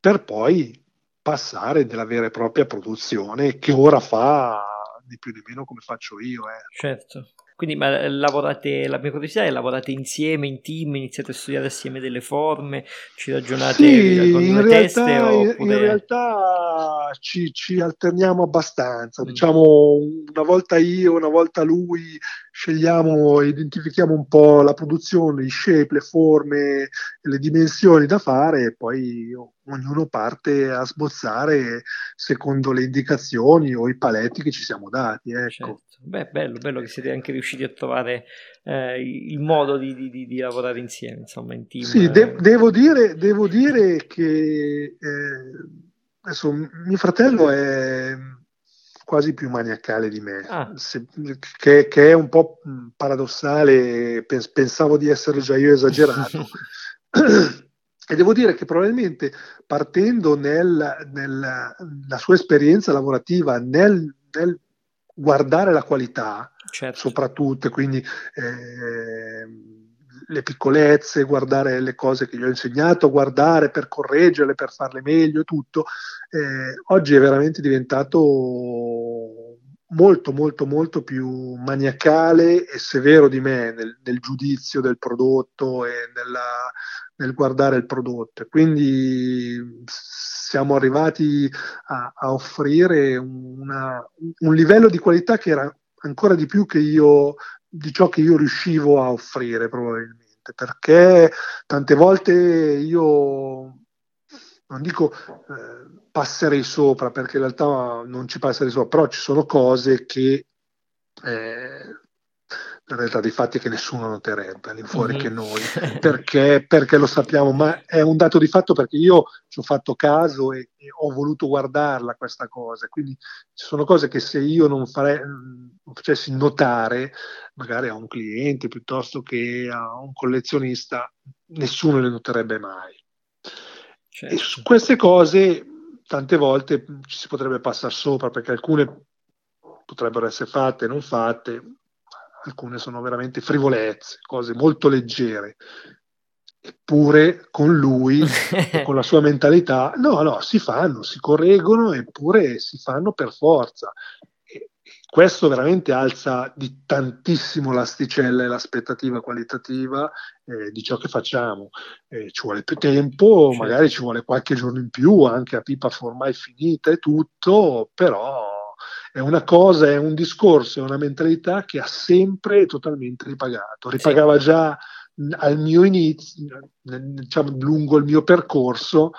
per poi passare della vera e propria produzione che ora fa di più di meno come faccio io. Eh. Certo. Quindi ma lavorate, la mia curiosità è lavorate insieme, in team, iniziate a studiare assieme delle forme, ci ragionate sì, con in realtà, teste? Oppure... In realtà ci, ci alterniamo abbastanza, mm. diciamo una volta io, una volta lui, scegliamo, identifichiamo un po' la produzione, i shape, le forme, le dimensioni da fare e poi ognuno parte a sbozzare secondo le indicazioni o i paletti che ci siamo dati. Ecco. Certo. Beh, bello, bello che siete anche riusciti a trovare eh, il modo di, di, di, lavorare insieme, insomma, in team. Sì, de- devo, dire, devo, dire, che eh, adesso mio fratello è quasi più maniacale di me, ah. Se, che, che, è un po' paradossale, pensavo di essere già io esagerato. E devo dire che probabilmente partendo nel, nella sua esperienza lavorativa nel, nel guardare la qualità, certo. soprattutto, quindi eh, le piccolezze, guardare le cose che gli ho insegnato, guardare per correggerle, per farle meglio tutto, eh, oggi è veramente diventato molto molto molto più maniacale e severo di me nel, nel giudizio del prodotto e nella, nel guardare il prodotto. Quindi siamo arrivati a, a offrire una, un livello di qualità che era ancora di più che io, di ciò che io riuscivo a offrire probabilmente, perché tante volte io non dico eh, passerei sopra, perché in realtà non ci passerei sopra, però ci sono cose che eh, in realtà dei fatti che nessuno noterebbe all'infuori mm-hmm. che noi, perché, perché, lo sappiamo, ma è un dato di fatto perché io ci ho fatto caso e, e, ho voluto guardarla questa cosa, quindi ci sono cose che se io non, farei, non facessi notare, magari a un cliente piuttosto che a un collezionista, nessuno le noterebbe mai. Certo. E su queste cose tante volte ci si potrebbe passare sopra perché alcune potrebbero essere fatte, non fatte, alcune sono veramente frivolezze, cose molto leggere. Eppure con lui, con la sua mentalità, no, no, si fanno, si correggono, eppure si fanno per forza. E questo veramente alza di tantissimo l'asticella e l'aspettativa qualitativa eh, di ciò che facciamo. Eh, ci vuole più tempo, magari ci vuole qualche giorno in più, anche a pipa ormai finita e tutto, però è una cosa, è un discorso, è una mentalità che ha sempre totalmente ripagato. Ripagava già al mio inizio, diciamo, lungo il mio percorso,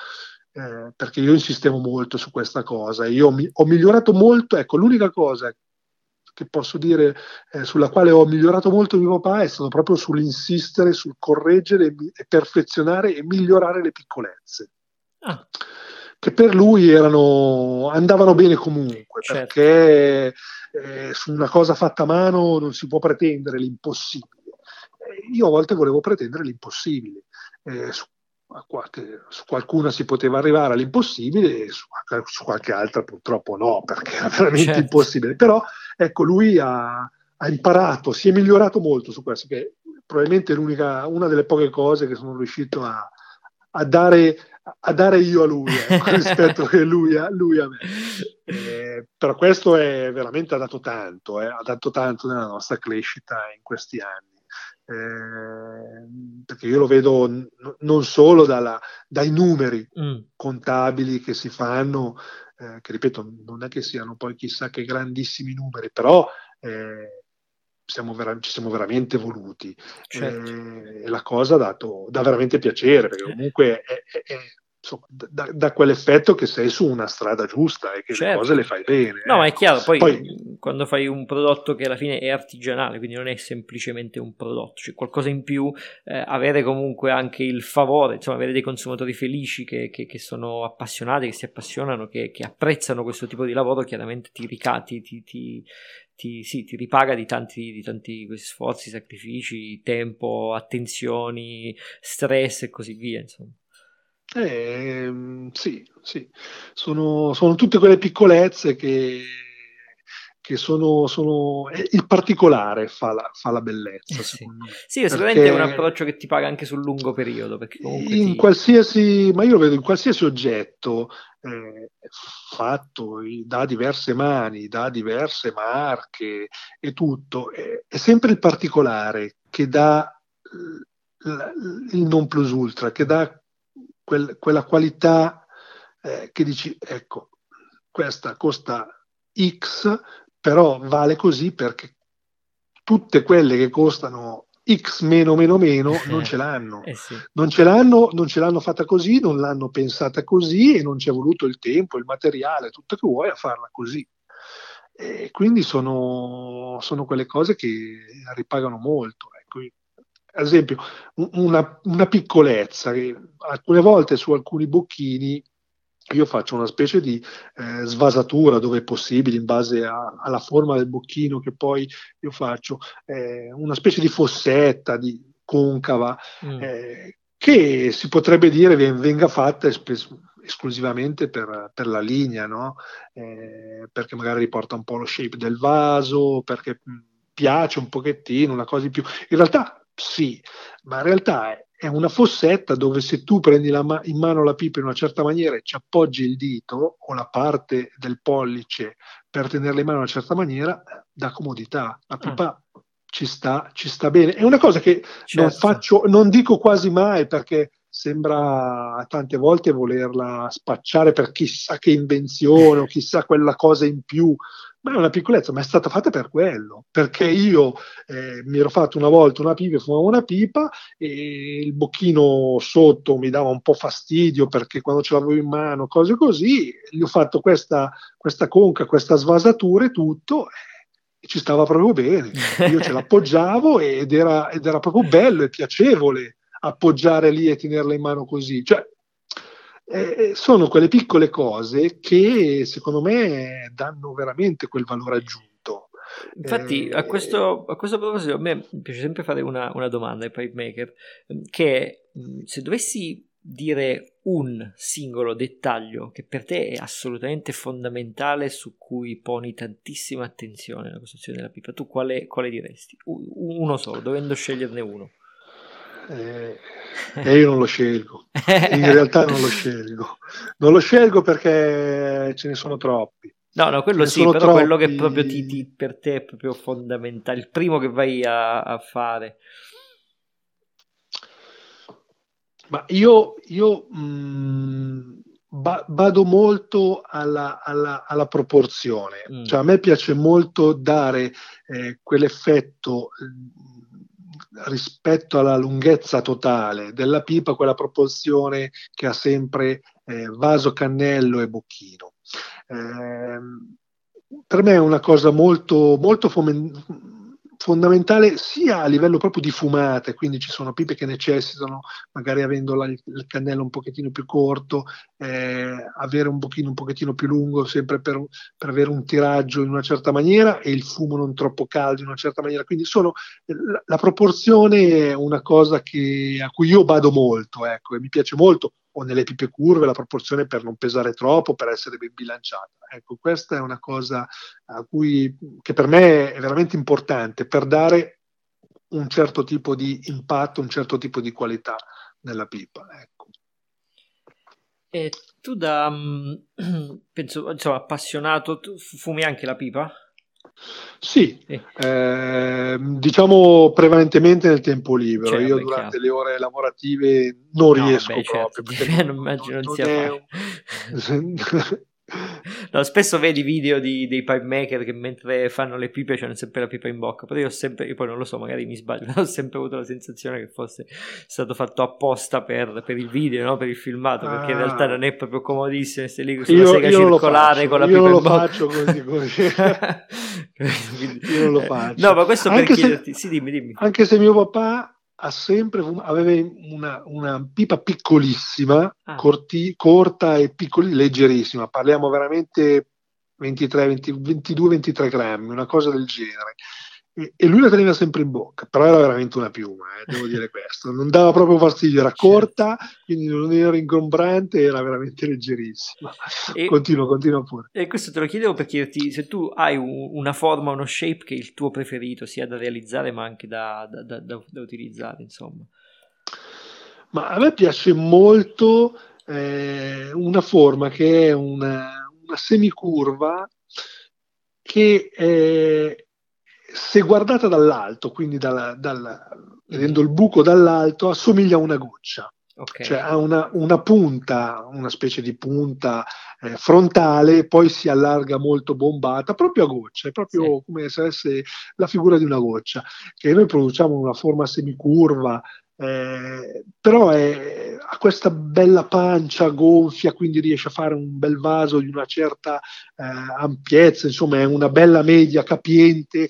eh, perché io insistevo molto su questa cosa. Io mi, ho migliorato molto, ecco, l'unica cosa che posso dire eh, sulla quale ho migliorato molto mio papà è stato proprio sull'insistere, sul correggere e perfezionare e migliorare le piccolezze. Ah che per lui erano, andavano bene comunque, certo. perché eh, su una cosa fatta a mano non si può pretendere l'impossibile. Io a volte volevo pretendere l'impossibile. Eh, su, qualche, su, qualcuna si poteva arrivare all'impossibile, su, su, qualche altra purtroppo no, perché era veramente certo. impossibile. Però ecco, lui ha, ha, imparato, si è migliorato molto su questo, che probabilmente è una delle poche cose che sono riuscito a, a dare a dare io a lui eh, rispetto che lui a, lui a me. Eh, però questo è veramente ha dato tanto, eh, ha dato tanto nella nostra crescita in questi anni. Eh, perché io lo vedo n- non solo dalla, dai numeri mm. contabili che si fanno, eh, che ripeto, non è che siano poi chissà che grandissimi numeri, però eh, siamo vera- ci siamo veramente voluti. Certo. E la cosa ha dato, dà veramente piacere, perché comunque è, è, è, insomma, da, da, quell'effetto che sei su una strada giusta e che certo. le cose le fai bene. No, ma è ecco. chiaro, poi, poi, quando fai un prodotto che alla fine è artigianale, quindi non è semplicemente un prodotto, c'è cioè qualcosa in più, eh, avere comunque anche il favore, insomma, avere dei consumatori felici che, che, che sono appassionati, che si appassionano, che, che, apprezzano questo tipo di lavoro, chiaramente ti ricati, ti, ti, ti, sì, ti ripaga di tanti, di tanti sforzi, sacrifici, tempo, attenzioni, stress e così via, insomma. Eh, sì, sì. Sono, sono, tutte quelle piccolezze che, che sono, sono, il particolare fa la, fa la bellezza. Eh sì. sì, sicuramente è un approccio che ti paga anche sul lungo periodo. in ti... qualsiasi, ma io lo vedo in qualsiasi oggetto eh, fatto da diverse mani, da diverse marche e tutto, è, è sempre il particolare che dà il non plus ultra, che dà quel, quella qualità eh, che dici, ecco, questa costa X, però vale così perché tutte quelle che costano X meno meno meno non ce l'hanno. Eh sì. non, ce l'hanno non ce l'hanno fatta così, non l'hanno pensata così e non ci è voluto il tempo, il materiale, tutto che vuoi a farla così. E quindi sono, sono quelle cose che ripagano molto. Ecco ad esempio, una, una piccolezza, che alcune volte su alcuni bocchini io faccio una specie di eh, svasatura dove è possibile in base a, alla forma del bocchino che poi io faccio, eh, una specie di fossetta di concava mm. eh, che si potrebbe dire venga fatta espres- esclusivamente per, per, la linea, no? Eh, perché magari riporta un po' lo shape del vaso, perché mm, piace un pochettino, una cosa di più. In realtà sì, ma in realtà è, è una fossetta dove se tu prendi ma- in mano la pipa in una certa maniera e ci appoggi il dito o la parte del pollice per tenerla in mano in una certa maniera, dà comodità. La pipa mm. ci, sta, ci sta bene. È una cosa che certo. non faccio, non dico quasi mai perché sembra tante volte volerla spacciare per chissà che invenzione o chissà quella cosa in più ma è una piccolezza, ma è stata fatta per quello, perché io eh, mi ero fatto una volta una pipa, fumavo una pipa e il bocchino sotto mi dava un po' fastidio perché quando ce l'avevo in mano, cose così, gli ho fatto questa, questa conca, questa svasatura e tutto, e ci stava proprio bene. Io ce l'appoggiavo ed era, ed era proprio bello e piacevole appoggiare lì e tenerla in mano così. Cioè, eh, sono quelle piccole cose che secondo me danno veramente quel valore aggiunto. Infatti, eh, a, questo, a, questo, proposito, a me piace sempre fare una, una domanda ai pipe maker, ehm, che se dovessi dire un singolo dettaglio che per te è assolutamente fondamentale, su cui poni tantissima attenzione nella costruzione della pipa, tu quale, quale diresti? Uno solo, dovendo sceglierne uno. Eh, e io non lo scelgo, in realtà non lo scelgo, non lo scelgo perché ce ne sono troppi. No, no, quello sì, però troppi... quello che proprio ti, ti, per te è proprio fondamentale, il primo che vai a, a fare. Ma io, io mh, mm, ba- vado molto alla, alla, alla proporzione, mm. cioè a me piace molto dare eh, quell'effetto rispetto alla lunghezza totale della pipa, quella proporzione che ha sempre eh, vaso, cannello e bocchino. Eh, per me è una cosa molto, molto fomen- fondamentale sia a livello proprio di fumate, quindi ci sono pipe che necessitano, magari avendo la, il cannello un pochettino più corto, eh, avere un pochino, un pochettino più lungo, sempre per, per, avere un tiraggio in una certa maniera e il fumo non troppo caldo in una certa maniera. Quindi sono, la, la proporzione è una cosa che, a cui io vado molto, ecco, e mi piace molto o nelle pipe curve la proporzione per non pesare troppo, per essere ben bilanciata. Ecco, questa è una cosa cui, che per me è veramente importante per dare un certo tipo di impatto, un certo tipo di qualità nella pipa. Ecco. E tu da, mm, penso, insomma, appassionato, fumi anche la pipa? Sì, eh, diciamo prevalentemente nel tempo libero. Cioè, Io durante chiaro. le ore lavorative non no, riesco beh, proprio. Certo, non immagino non, non è, no, spesso vedi video di, dei pipe maker che mentre fanno le pipe hanno sempre la pipa in bocca, però io ho sempre, io poi non lo so, magari mi sbaglio, ho sempre avuto la sensazione che fosse stato fatto apposta per, per il video, no? per il filmato, perché ah. in realtà non è proprio comodissimo, stai lì sulla io, sega io circolare con la pipa in bocca. Io lo faccio così, così. io non lo faccio. No, ma questo anche per chiederti, sì dimmi, dimmi. Anche se mio papà sempre aveva una, una pipa piccolissima, ah. corti, corta e piccoli, leggerissima, parliamo veramente 23, 20, 22, 23 grammi, una cosa del genere e, lui la teneva sempre in bocca, però era veramente una piuma, eh, devo dire questo, non dava proprio fastidio, era certo. corta, quindi non era ingombrante, era veramente leggerissima. E, continua, continua pure. E questo te lo chiedevo per chiederti se tu hai un, una forma, uno shape che è il tuo preferito, sia da realizzare ma anche da, da, da, da utilizzare, insomma. Ma a me piace molto eh, una forma che è una, una semicurva che è se guardata dall'alto, quindi dalla, dalla, vedendo il buco dall'alto, assomiglia a una goccia. Okay. Cioè ha una, una, punta, una specie di punta eh, frontale, poi si allarga molto bombata, proprio a goccia, è proprio sì. come se avesse la figura di una goccia, che noi produciamo in una forma semicurva, eh, però è, ha questa bella pancia gonfia, quindi riesce a fare un bel vaso di una certa eh, ampiezza, insomma è una bella media capiente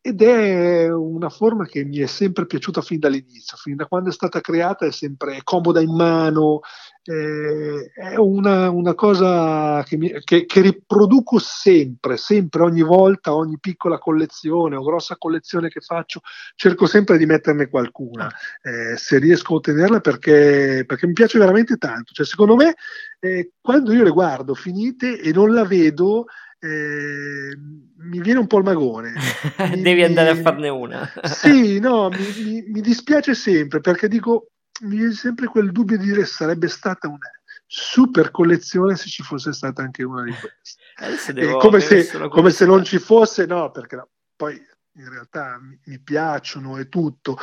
ed è una forma che mi è sempre piaciuta fin dall'inizio, fin da quando è stata creata è sempre comoda in mano, eh, è una, una cosa che, mi, che, che, riproduco sempre, sempre, ogni volta, ogni piccola collezione o grossa collezione che faccio, cerco sempre di metterne qualcuna, eh, se riesco a ottenerla perché, perché, mi piace veramente tanto. Cioè, secondo me, eh, quando io le guardo finite e non la vedo, eh, mi viene un po' il magone. Devi andare a farne una. sì, no, mi, mi, mi, dispiace sempre perché dico, mi viene sempre quel dubbio di dire sarebbe stata una super collezione se ci fosse stata anche una di queste. Eh, come, se, come se non ci fosse, no, perché no, poi in realtà mi, piacciono e tutto,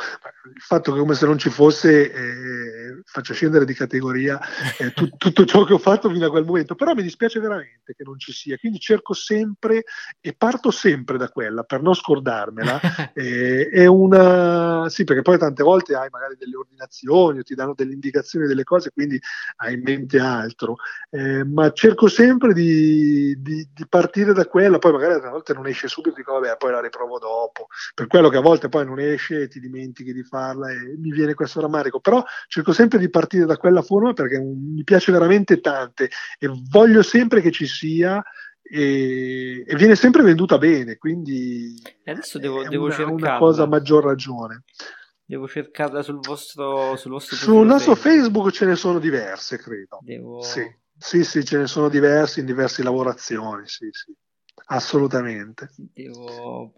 il fatto che come se non ci fosse eh, faccia scendere di categoria eh, tu, tutto ciò che ho fatto fino a quel momento, però mi dispiace veramente che non ci sia, quindi cerco sempre e parto sempre da quella per non scordarmela. eh, è una, sì, perché poi tante volte hai magari delle ordinazioni o ti danno delle indicazioni delle cose, quindi hai in mente altro, eh, ma cerco sempre di, di, di partire da quella, poi magari a volte non esce subito, dico vabbè, poi la riprovo dopo dopo, per quello che a volte poi non esce e ti dimentichi di farla e mi viene questo rammarico, però cerco sempre di partire da quella forma perché mi piace veramente tante e voglio sempre che ci sia e, e viene sempre venduta bene, quindi adesso devo, è devo una, una cosa a maggior ragione. Devo cercarla sul vostro, sul vostro Sul nostro Facebook. Facebook ce ne sono diverse, credo. Devo... Sì. sì, sì, ce ne sono diverse in diverse lavorazioni, sì, sì. Assolutamente. Devo...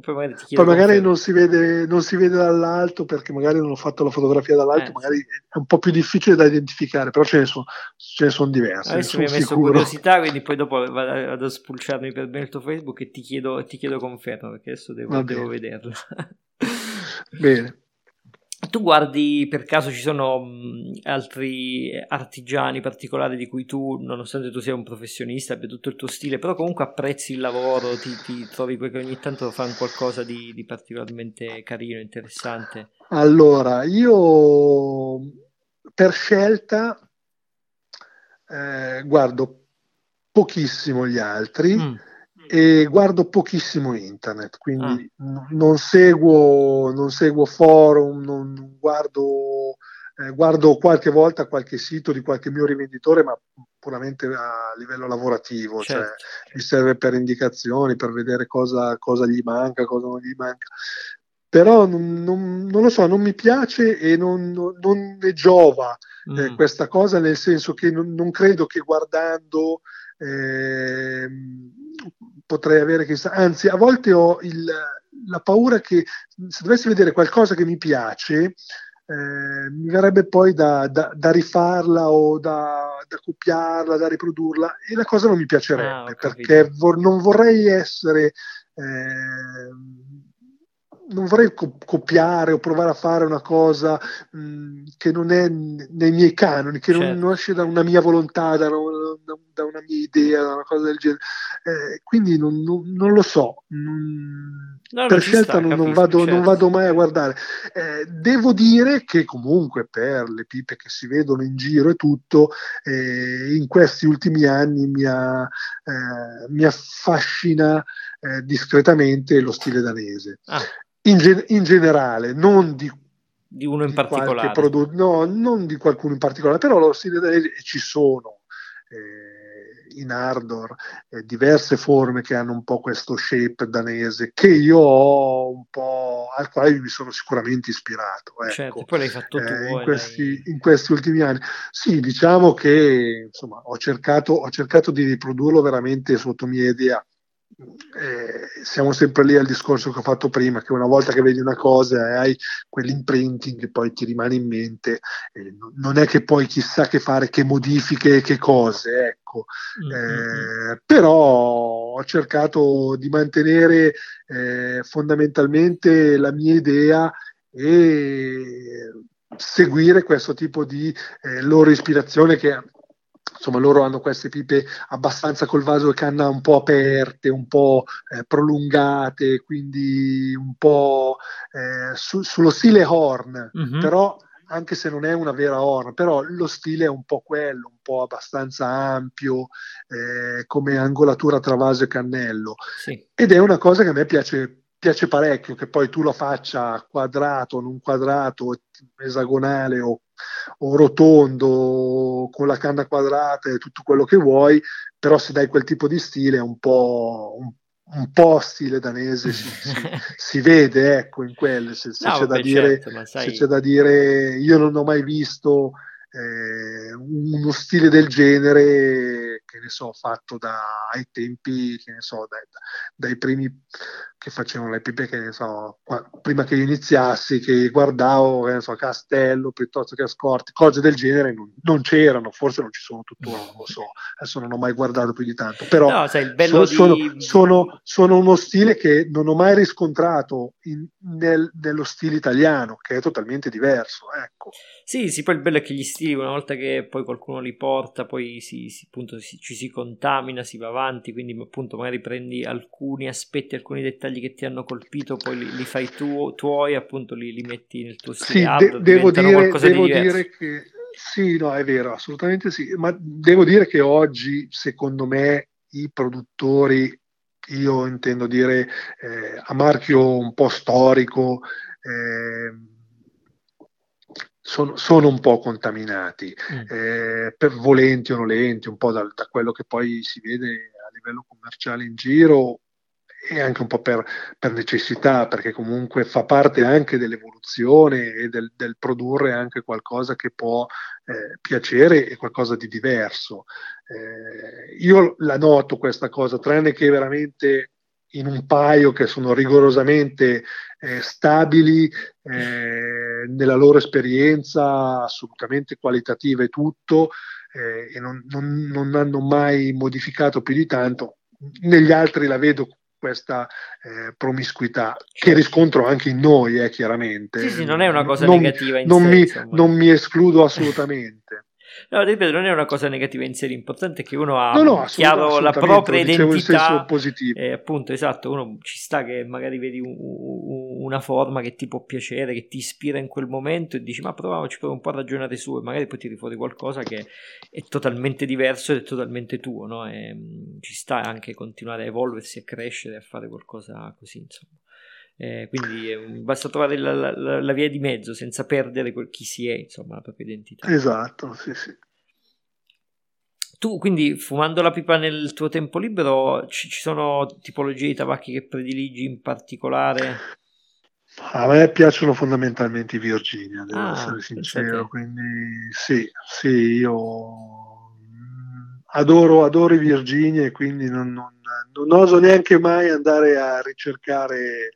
Poi magari, Poi magari non, si vede, non, si vede, dall'alto perché magari non ho fatto la fotografia dall'alto, eh, magari è un po' più difficile da identificare, però ce ne sono, ce ne sono diverse. Adesso mi hai messo sicuro. curiosità, quindi poi dopo vado, vado a spulciarmi per bene il tuo Facebook e ti chiedo, ti chiedo conferma perché adesso devo, devo vederlo. Bene. Tu guardi per caso ci sono mh, altri artigiani particolari di cui tu, nonostante tu sia un professionista, abbia tutto il tuo stile, però comunque apprezzi il lavoro, ti, ti trovi che ogni tanto fanno qualcosa di, di, particolarmente carino, interessante? Allora, io per scelta eh, guardo pochissimo gli altri. Mm e guardo pochissimo internet, quindi ah. non, seguo, non seguo forum, non guardo, eh, guardo qualche volta qualche sito di qualche mio rivenditore, ma puramente a livello lavorativo, cioè certo. cioè mi serve per indicazioni, per vedere cosa, cosa gli manca, cosa non gli manca. Però non, non, non lo so, non mi piace e non, non ne giova eh, mm. questa cosa, nel senso che non, credo che guardando eh, potrei avere chissà, anzi a volte ho il, la paura che se dovessi vedere qualcosa che mi piace, eh, mi verrebbe poi da, da, da rifarla o da, da, copiarla, da riprodurla e la cosa non mi piacerebbe ah, perché vor, non vorrei essere, eh, non vorrei co- copiare o provare a fare una cosa mh, che non è nei miei canoni, che certo. non, non, esce da una mia volontà, da una, da una, mia idea, da una cosa del genere. Eh, quindi non, non, non, lo so, no, per scelta sta, non, vado, certo. non, vado, mai a guardare. Eh, devo dire che comunque per le pipe che si vedono in giro e tutto, eh, in questi ultimi anni mi, ha, eh, mi affascina eh, discretamente lo stile danese. Ah. In, ge- in, generale, non di, di uno in di particolare. Produ- no, non di qualcuno in particolare, però lo stile danese ci sono. Eh, in Ardor eh, diverse forme che hanno un po' questo shape danese che io ho un po' al quale mi sono sicuramente ispirato ecco. certo, poi l'hai fatto tu eh, in, questi, in, questi, ultimi anni sì diciamo che insomma ho cercato, ho cercato di riprodurlo veramente sotto mia idea eh, siamo sempre lì al discorso che ho fatto prima, che una volta che vedi una cosa e hai quell'imprinting che poi ti rimane in mente, eh, non è che poi chissà che fare, che modifiche, che cose, ecco. Mm-hmm. Però ho cercato di mantenere eh, fondamentalmente la mia idea e seguire questo tipo di eh, loro ispirazione che insomma loro hanno queste pipe abbastanza col vaso e canna un po' aperte, un po' eh, prolungate, quindi un po' eh, su, sullo stile horn, mm-hmm. però anche se non è una vera horn, però lo stile è un po' quello, un po' abbastanza ampio eh, come angolatura tra vaso e cannello. Sì. Ed è una cosa che a me piace piace parecchio che poi tu lo faccia quadrato, non quadrato, esagonale o, o, rotondo, con la canna quadrata e tutto quello che vuoi, però se dai quel tipo di stile è un po', un, un po stile danese, si, si, si, vede ecco in quelle, se, se, no, c'è vabbè, dire, certo, sai... se, c'è da dire, io non ho mai visto eh, uno stile del genere, che ne so, fatto da, ai tempi, che ne so, dai, dai primi che facevano le pipe, che ne so, qua, prima che io iniziassi, che guardavo, che ne so, Castello piuttosto che Ascorti, cose del genere non, non, c'erano, forse non ci sono tuttora, non lo so, adesso non ho mai guardato più di tanto, però no, sai, so, sono, di... sono, sono, uno stile che non ho mai riscontrato in, nel, nello stile italiano, che è totalmente diverso, ecco. Sì, sì, poi il bello è che gli stili, una volta che poi qualcuno li porta, poi si, si, appunto, si, ci si contamina, si va avanti, quindi appunto magari prendi alcuni aspetti, alcuni dettagli che ti hanno colpito, poi li, li fai tu, tuoi, appunto li, li, metti nel tuo stile sì, hard, de- devo, dire, devo di dire che sì, no, è vero, assolutamente sì, ma devo dire che oggi, secondo me, i produttori, io intendo dire eh, a marchio un po' storico, eh, sono, sono, un po' contaminati, mm. eh, per volenti o nolenti, un po' da, da, quello che poi si vede a livello commerciale in giro e anche un po' per, per, necessità, perché comunque fa parte anche dell'evoluzione e del, del produrre anche qualcosa che può eh, piacere e qualcosa di diverso. Eh, io la noto questa cosa, tranne che veramente in un paio che sono rigorosamente eh, stabili eh, nella loro esperienza, assolutamente qualitativa e tutto, eh, e non, non, non hanno mai modificato più di tanto. Negli altri la vedo questa eh, promiscuità certo. che riscontro anche in noi, eh, chiaramente. Sì, sì, non è una cosa non, negativa non sé, mi, non mi escludo assolutamente. No, ripeto, non è una cosa negativa in sé, l'importante è che uno ha no, no, chiaro la propria identità. E appunto, esatto, uno ci sta che magari vedi un, un, una forma che ti può piacere, che ti ispira in quel momento e dici ma proviamoci per un po' a ragionare su e magari poi tiri fuori qualcosa che è totalmente diverso ed è totalmente tuo, no? E, ci sta anche continuare a evolversi, a crescere, a fare qualcosa così, insomma. Eh, quindi eh, basta trovare la, la, la, via di mezzo senza perdere quel, chi si è, insomma, la propria identità. Esatto, sì, sì. Tu quindi fumando la pipa nel tuo tempo libero ci, ci sono tipologie di tabacchi che prediligi in particolare? A me piacciono fondamentalmente i Virginia, devo ah, essere sincero, quindi sì, sì, io adoro, adoro i Virginia e quindi non, non, non oso neanche mai andare a ricercare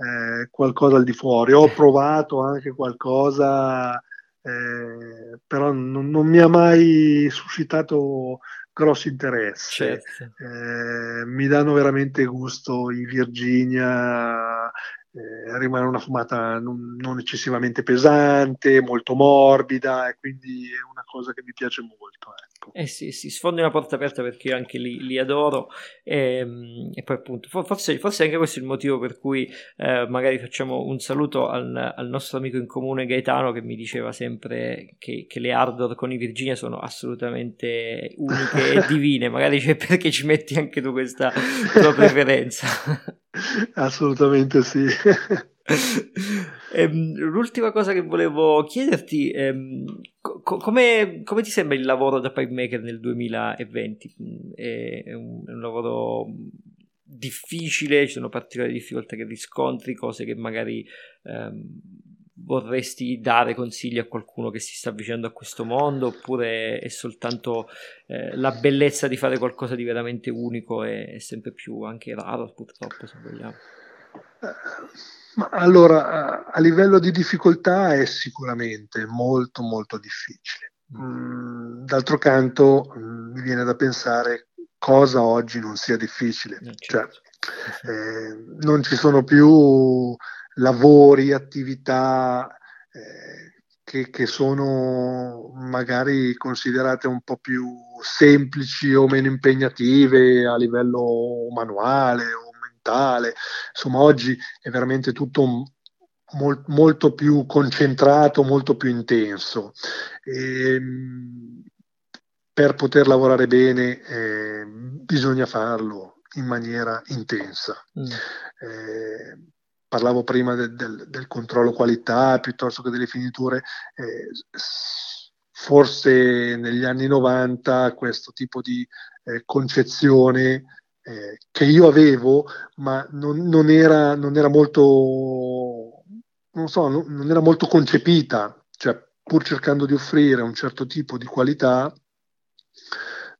eh, qualcosa al di fuori. Ho provato anche qualcosa, eh, però non, non, mi ha mai suscitato grosso interesse. Certo. Eh, mi danno veramente gusto i Virginia eh, rimane una fumata non, non, eccessivamente pesante, molto morbida e quindi è una cosa che mi piace molto. Eh sì, sì, sfondi una porta aperta perché io anche li, li adoro e, ehm, e, poi appunto forse, forse, anche questo è il motivo per cui eh, magari facciamo un saluto al, al, nostro amico in comune Gaetano che mi diceva sempre che, che le Ardor con i Virginia sono assolutamente uniche e divine, magari c'è perché ci metti anche tu questa tua preferenza. Assolutamente sì. ehm, l'ultima cosa che volevo chiederti, ehm, co- come, come, ti sembra il lavoro da pipe maker nel 2020? È un, è un lavoro difficile, ci sono particolari difficoltà che riscontri, cose che magari ehm, vorresti dare consigli a qualcuno che si sta avvicinando a questo mondo? Oppure è soltanto eh, la bellezza di fare qualcosa di veramente unico e, sempre più anche raro purtroppo se vogliamo ma allora a livello di difficoltà è sicuramente molto molto difficile. Mm, d'altro canto mm, mi viene da pensare cosa oggi non sia difficile. Eh, cioè, certo. cioè, eh, non ci sono più lavori, attività eh, che, che, sono magari considerate un po' più semplici o meno impegnative a livello manuale o mentale. Insomma, oggi è veramente tutto un, mol, molto più concentrato, molto più intenso. E, ehm, per poter lavorare bene eh, bisogna farlo in maniera intensa. Mm. Eh, parlavo prima del, del, del, controllo qualità piuttosto che delle finiture, eh, forse negli anni 90 questo tipo di eh, concezione eh, che io avevo, ma non, non, era, non era molto, non so, non, non era molto concepita, cioè pur cercando di offrire un certo tipo di qualità,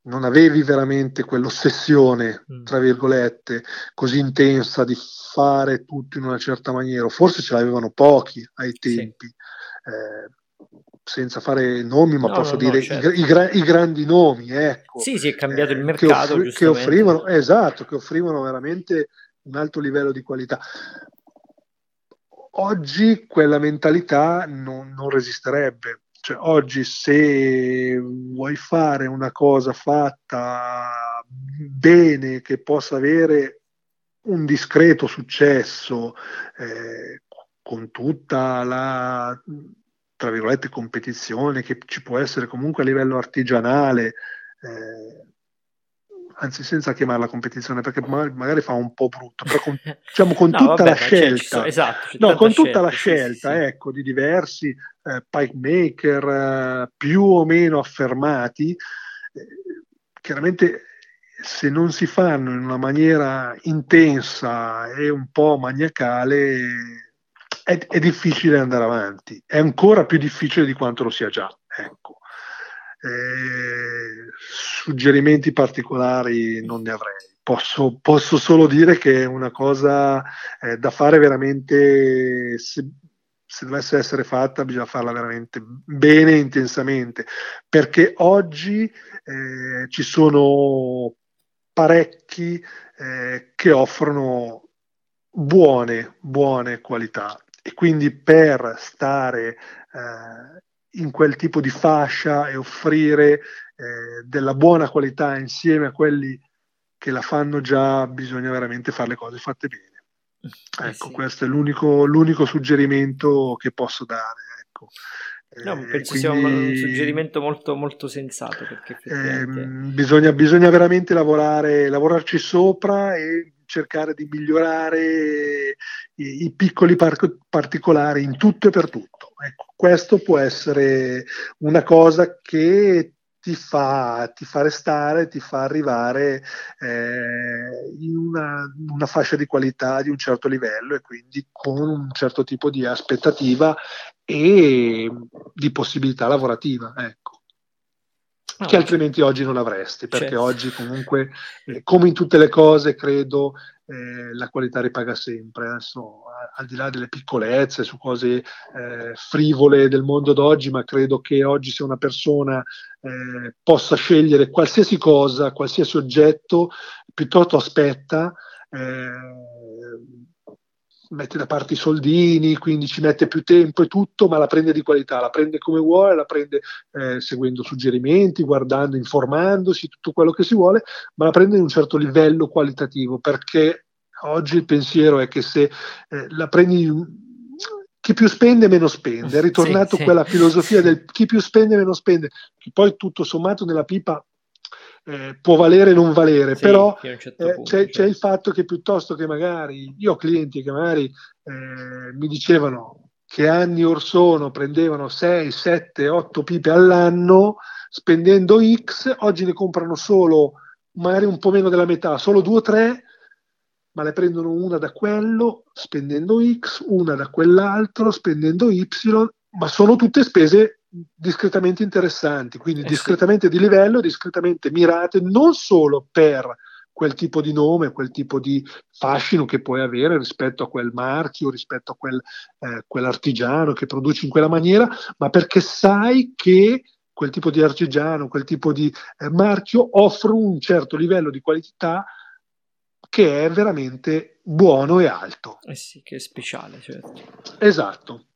non avevi veramente quell'ossessione, mm. tra virgolette, così intensa di fare tutto in una certa maniera, forse ce l'avevano pochi ai tempi. Sì. Eh, senza fare nomi, ma no, posso no, dire no, certo. i, gra- i, grandi nomi, ecco. Sì, si è cambiato eh, il mercato, che, offri- che offrivano, esatto, che offrivano veramente un alto livello di qualità. Oggi quella mentalità non, non resisterebbe, cioè, oggi se vuoi fare una cosa fatta bene, che possa avere un discreto successo, eh, con tutta la tra virgolette competizione che ci può essere comunque a livello artigianale, eh, anzi senza chiamarla competizione perché magari fa un po' brutto, però con, diciamo con no, tutta vabbè, la scelta, sono, esatto, no, con tutta scelta, la scelta, sì, sì. ecco, di diversi eh, pipe maker eh, più o meno affermati, eh, chiaramente se non si fanno in una maniera intensa e un po' maniacale è, è difficile andare avanti, è ancora più difficile di quanto lo sia già, ecco. Eh, suggerimenti particolari non ne avrei. Posso, posso, solo dire che è una cosa eh, da fare veramente, se, se, dovesse essere fatta, bisogna farla veramente bene e intensamente, perché oggi eh, ci sono parecchi eh, che offrono buone, buone qualità e quindi per stare eh, in quel tipo di fascia e offrire eh, della buona qualità insieme a quelli che la fanno già, bisogna veramente fare le cose fatte bene. Eh ecco, sì. questo è l'unico, l'unico, suggerimento che posso dare. Ecco. No, eh, penso quindi, sia un, suggerimento molto, molto sensato perché effettivamente... ehm, bisogna, bisogna, veramente lavorare, lavorarci sopra e cercare di migliorare i, i piccoli par- particolari in tutto e per tutto. Ecco, questo può essere una cosa che ti fa, ti fa restare, ti fa arrivare eh, in una, una, fascia di qualità di un certo livello e quindi con un certo tipo di aspettativa e di possibilità lavorativa. Ecco no, che altrimenti oggi non avresti, perché certo. oggi comunque, eh, come in tutte le cose, credo eh, la qualità ripaga sempre. Adesso, al di là delle piccolezze, su cose eh, frivole del mondo d'oggi, ma credo che oggi se una persona eh, possa scegliere qualsiasi cosa, qualsiasi oggetto, piuttosto aspetta, eh, mette da parte i soldini, quindi ci mette più tempo e tutto, ma la prende di qualità, la prende come vuole, la prende eh, seguendo suggerimenti, guardando, informandosi, tutto quello che si vuole, ma la prende in un certo livello qualitativo, perché oggi il pensiero è che se eh, la prendi chi più spende meno spende, è ritornato sì, quella filosofia del chi più spende meno spende, che poi tutto sommato nella pipa eh, può valere o non valere, sì, però certo eh, punto, c'è, certo. c'è, il fatto che piuttosto che magari, io ho clienti che magari eh, mi dicevano che anni or sono prendevano 6, 7, 8 pipe all'anno spendendo X, oggi ne comprano solo magari un po' meno della metà, solo 2 o 3 ma le prendono una da quello spendendo X, una da quell'altro spendendo Y, ma sono tutte spese discretamente interessanti, quindi eh discretamente sì. di livello, discretamente mirate, non solo per quel tipo di nome, quel tipo di fascino che puoi avere rispetto a quel marchio, rispetto a quel, eh, quell'artigiano che produce in quella maniera, ma perché sai che quel tipo di artigiano, quel tipo di eh, marchio offre un certo livello di qualità che è veramente buono e alto. Eh sì, che è speciale, certo. Esatto.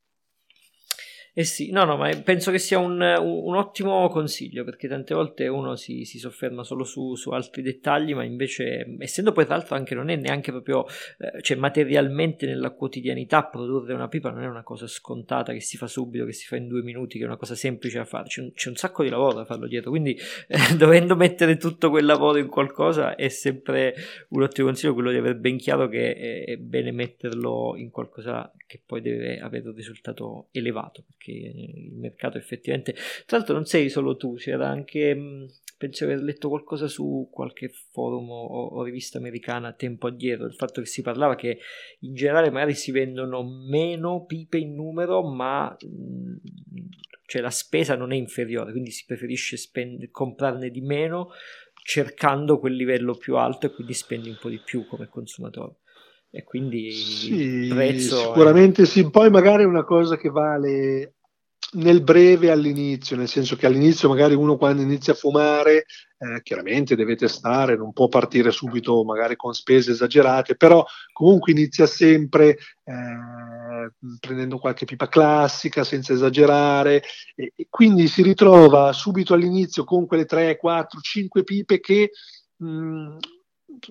Eh sì, no, no, ma penso che sia un, un ottimo consiglio perché tante volte uno si, si sofferma solo su, su, altri dettagli, ma invece, essendo poi tra l'altro anche non è neanche proprio, eh, cioè materialmente nella quotidianità produrre una pipa non è una cosa scontata che si fa subito, che si fa in due minuti, che è una cosa semplice da fare, c'è un, c'è un sacco di lavoro da farlo dietro, quindi eh, dovendo mettere tutto quel lavoro in qualcosa è sempre un ottimo consiglio quello di avere ben chiaro che è, è bene metterlo in qualcosa che poi deve avere un risultato elevato il mercato effettivamente tra l'altro non sei solo tu c'era anche mm, penso di aver letto qualcosa su qualche forum o, o, rivista americana tempo addietro il fatto che si parlava che in generale magari si vendono meno pipe in numero ma mm, cioè la spesa non è inferiore quindi si preferisce spend- comprarne di meno cercando quel livello più alto e quindi spendi un po' di più come consumatore e quindi sì, prezzo sicuramente è... sì. Poi magari è una cosa che vale nel breve all'inizio nel senso che all'inizio magari uno quando inizia a fumare eh, chiaramente deve testare non può partire subito magari con spese esagerate però comunque inizia sempre eh, prendendo qualche pipa classica senza esagerare e, e quindi si ritrova subito all'inizio con quelle 3, 4, 5 pipe che mh,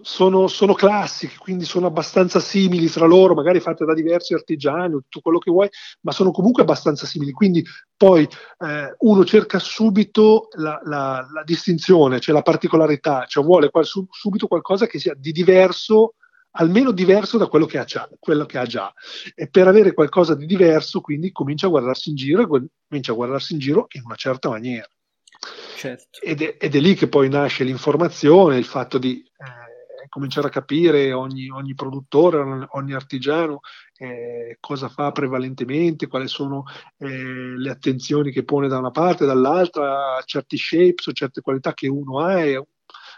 sono, sono, classiche, quindi sono abbastanza simili tra loro, magari fatte da diversi artigiani, tutto quello che vuoi, ma sono comunque abbastanza simili. Quindi poi eh, uno cerca subito la, la, la, distinzione, cioè la particolarità, cioè vuole qual, subito qualcosa che sia di diverso, almeno diverso da quello che, ha già, quello che ha già. E per avere qualcosa di diverso, quindi comincia a guardarsi in giro e comincia a guardarsi in giro in una certa maniera. Certo. Ed, è, ed, è, lì che poi nasce l'informazione, il fatto di eh, cominciare a capire ogni, ogni produttore, ogni artigiano eh, cosa fa prevalentemente, quali sono eh, le attenzioni che pone da una parte e dall'altra, certi shapes o certe qualità che uno ha e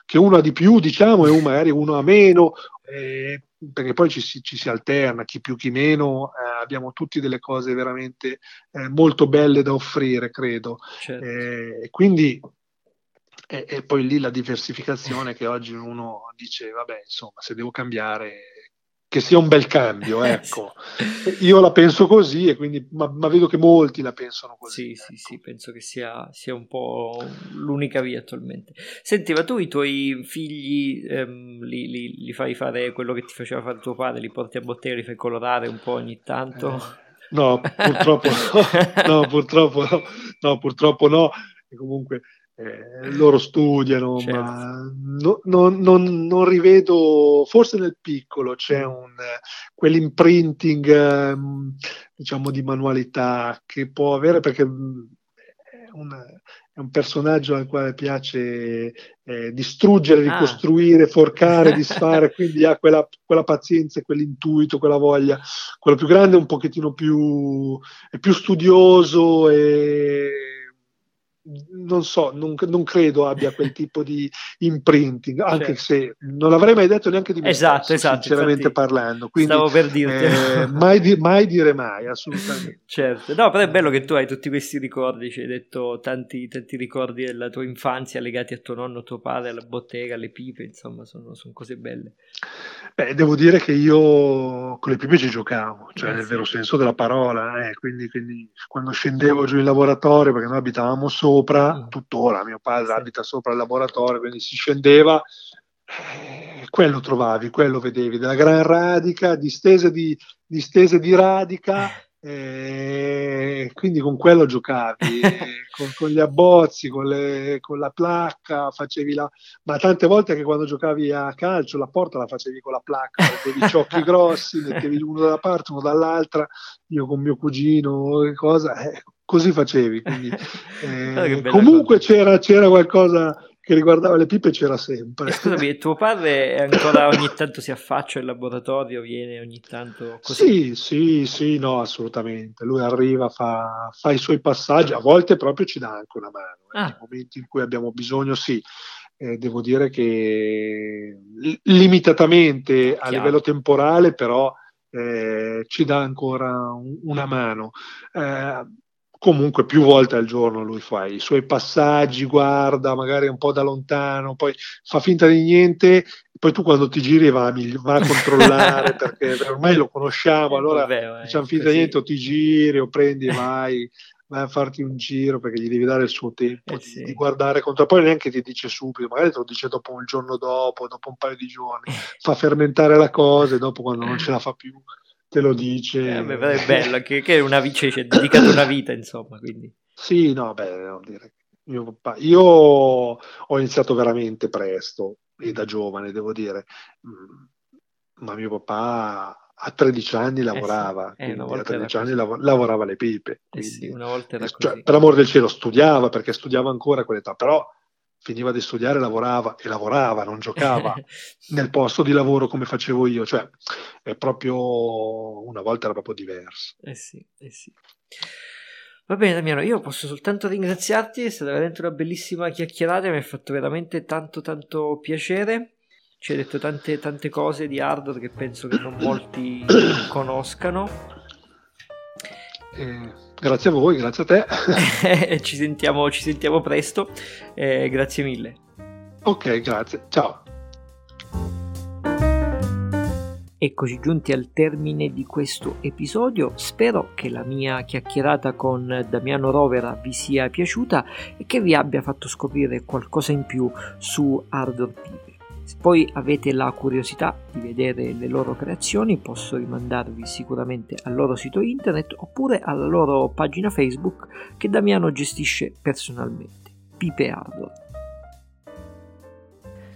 che uno ha di più, diciamo, e uno magari uno ha meno, eh, perché poi ci si, ci si, alterna, chi più chi meno, eh, abbiamo tutti delle cose veramente eh, molto belle da offrire, credo. Certo. Eh, quindi e, e, poi lì la diversificazione che oggi uno dice, vabbè, insomma, se devo cambiare, che sia un bel cambio, ecco. Io la penso così, e quindi, ma, ma, vedo che molti la pensano così. Sì, ecco. sì, sì, penso che sia, sia, un po' l'unica via attualmente. Senti, ma tu i tuoi figli ehm, li, li, li, fai fare quello che ti faceva fare tuo padre, li porti a bottega, li fai colorare un po' ogni tanto? Eh, no, purtroppo no, no, purtroppo no, no, purtroppo no. E comunque eh, loro studiano, certo. ma no, no, non, non, rivedo, forse nel piccolo c'è un, quell'imprinting ehm, diciamo di manualità che può avere perché mm, è un, è un personaggio al quale piace eh, distruggere, ah. ricostruire, forcare, disfare, quindi ha quella, quella, pazienza, quell'intuito, quella voglia. Quello più grande è un pochettino più, è più studioso e non so, non, non, credo abbia quel tipo di imprinting, anche certo. se non l'avrei mai detto neanche di me esatto, esatto, sinceramente parlando. Quindi, stavo per dirti. Eh, mai, di, mai, dire mai, assolutamente. Certo, no, però è bello che tu hai tutti questi ricordi, ci hai detto tanti, tanti ricordi della tua infanzia legati a tuo nonno, tuo padre, alla bottega, alle pipe, insomma, sono, sono cose belle. Beh, devo dire che io con le pipe ci giocavo, cioè nel vero senso della parola, eh, quindi, quindi, quando scendevo giù in laboratorio, perché noi abitavamo sopra, mm. tuttora mio padre abita sopra il laboratorio, quindi si scendeva, eh, quello trovavi, quello vedevi, della gran radica, distese di, distese di radica e quindi con quello giocavi, con, con, gli abbozzi, con, le, con, la placca, facevi la... ma tante volte che quando giocavi a calcio la porta la facevi con la placca, mettevi ciocchi grossi, mettevi uno da una parte, uno dall'altra, io con mio cugino, cosa, eh, così facevi. Quindi, eh, comunque c'era, c'era qualcosa che riguardava le pipe c'era sempre. Scusami, tuo padre ancora ogni tanto si affaccia in laboratorio, viene ogni tanto così? Sì, sì, sì, no, assolutamente. Lui arriva, fa, fa i suoi passaggi, a volte proprio ci dà anche una mano. Eh. Ah. Nei momenti in cui abbiamo bisogno, sì. Eh, devo dire che limitatamente a livello temporale, però eh, ci dà ancora un, una mano. Eh, comunque più volte al giorno lui fa i suoi passaggi, guarda magari un po' da lontano, poi fa finta di niente, poi tu quando ti giri va a, va a controllare perché ormai lo conosciamo, allora Vabbè, facciamo finta di niente o ti giri o prendi e vai, vai a farti un giro perché gli devi dare il suo tempo eh, di, sì. di, guardare contro, poi neanche ti dice subito, magari te lo dice dopo un giorno dopo, dopo un paio di giorni, fa fermentare la cosa e dopo quando non ce la fa più te lo dice. Eh, beh, è bello, che, che è una vita, cioè, dedicato una vita, insomma, quindi. Sì, no, beh, devo dire. Io, papà, io ho iniziato veramente presto e da giovane, devo dire, mm, ma mio papà a 13 anni lavorava, eh sì, eh, a 13 anni lav- lavorava le pipe. Eh sì, una volta era cioè, per amor del cielo studiava, perché studiava ancora a quell'età, però finiva di studiare, lavorava e lavorava, non giocava nel posto di lavoro come facevo io, cioè è proprio una volta era proprio diverso. Eh sì, eh sì. Va bene Damiano, io posso soltanto ringraziarti, è stata veramente una bellissima chiacchierata, mi ha fatto veramente tanto tanto piacere, ci hai detto tante tante cose di hardware che penso che non molti conoscano. Eh Grazie a voi, grazie a te. ci, sentiamo, ci sentiamo presto. Eh, grazie mille. Ok, grazie. Ciao. Eccoci giunti al termine di questo episodio, spero che la mia chiacchierata con Damiano Rovera vi sia piaciuta e che vi abbia fatto scoprire qualcosa in più su Ardor Pipe. Se poi avete la curiosità di vedere le loro creazioni, posso rimandarvi sicuramente al loro sito internet oppure alla loro pagina Facebook che Damiano gestisce personalmente, Pipe Hardware.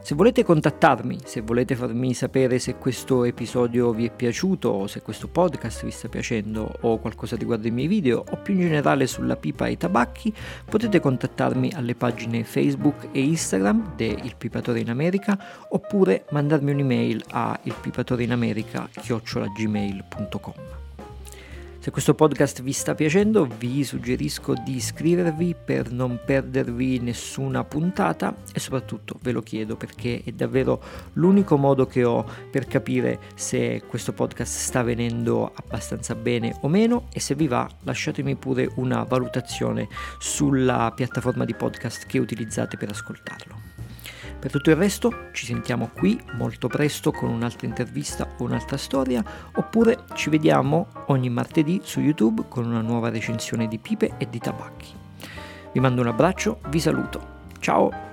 Se volete contattarmi, se volete farmi sapere se questo episodio vi è piaciuto o se questo podcast vi sta piacendo o qualcosa riguardo i miei video o più in generale sulla pipa e i tabacchi, potete contattarmi alle pagine Facebook e Instagram de Il Pipatore in America oppure mandarmi un'email a ilpipatoreinamerika.gmail.com se questo podcast vi sta piacendo vi suggerisco di iscrivervi per non perdervi nessuna puntata e soprattutto ve lo chiedo perché è davvero l'unico modo che ho per capire se questo podcast sta venendo abbastanza bene o meno e se vi va lasciatemi pure una valutazione sulla piattaforma di podcast che utilizzate per ascoltarlo. Per tutto il resto ci sentiamo qui molto presto con un'altra intervista o un'altra storia, oppure ci vediamo ogni martedì su YouTube con una nuova recensione di pipe e di tabacchi. Vi mando un abbraccio, vi saluto. Ciao!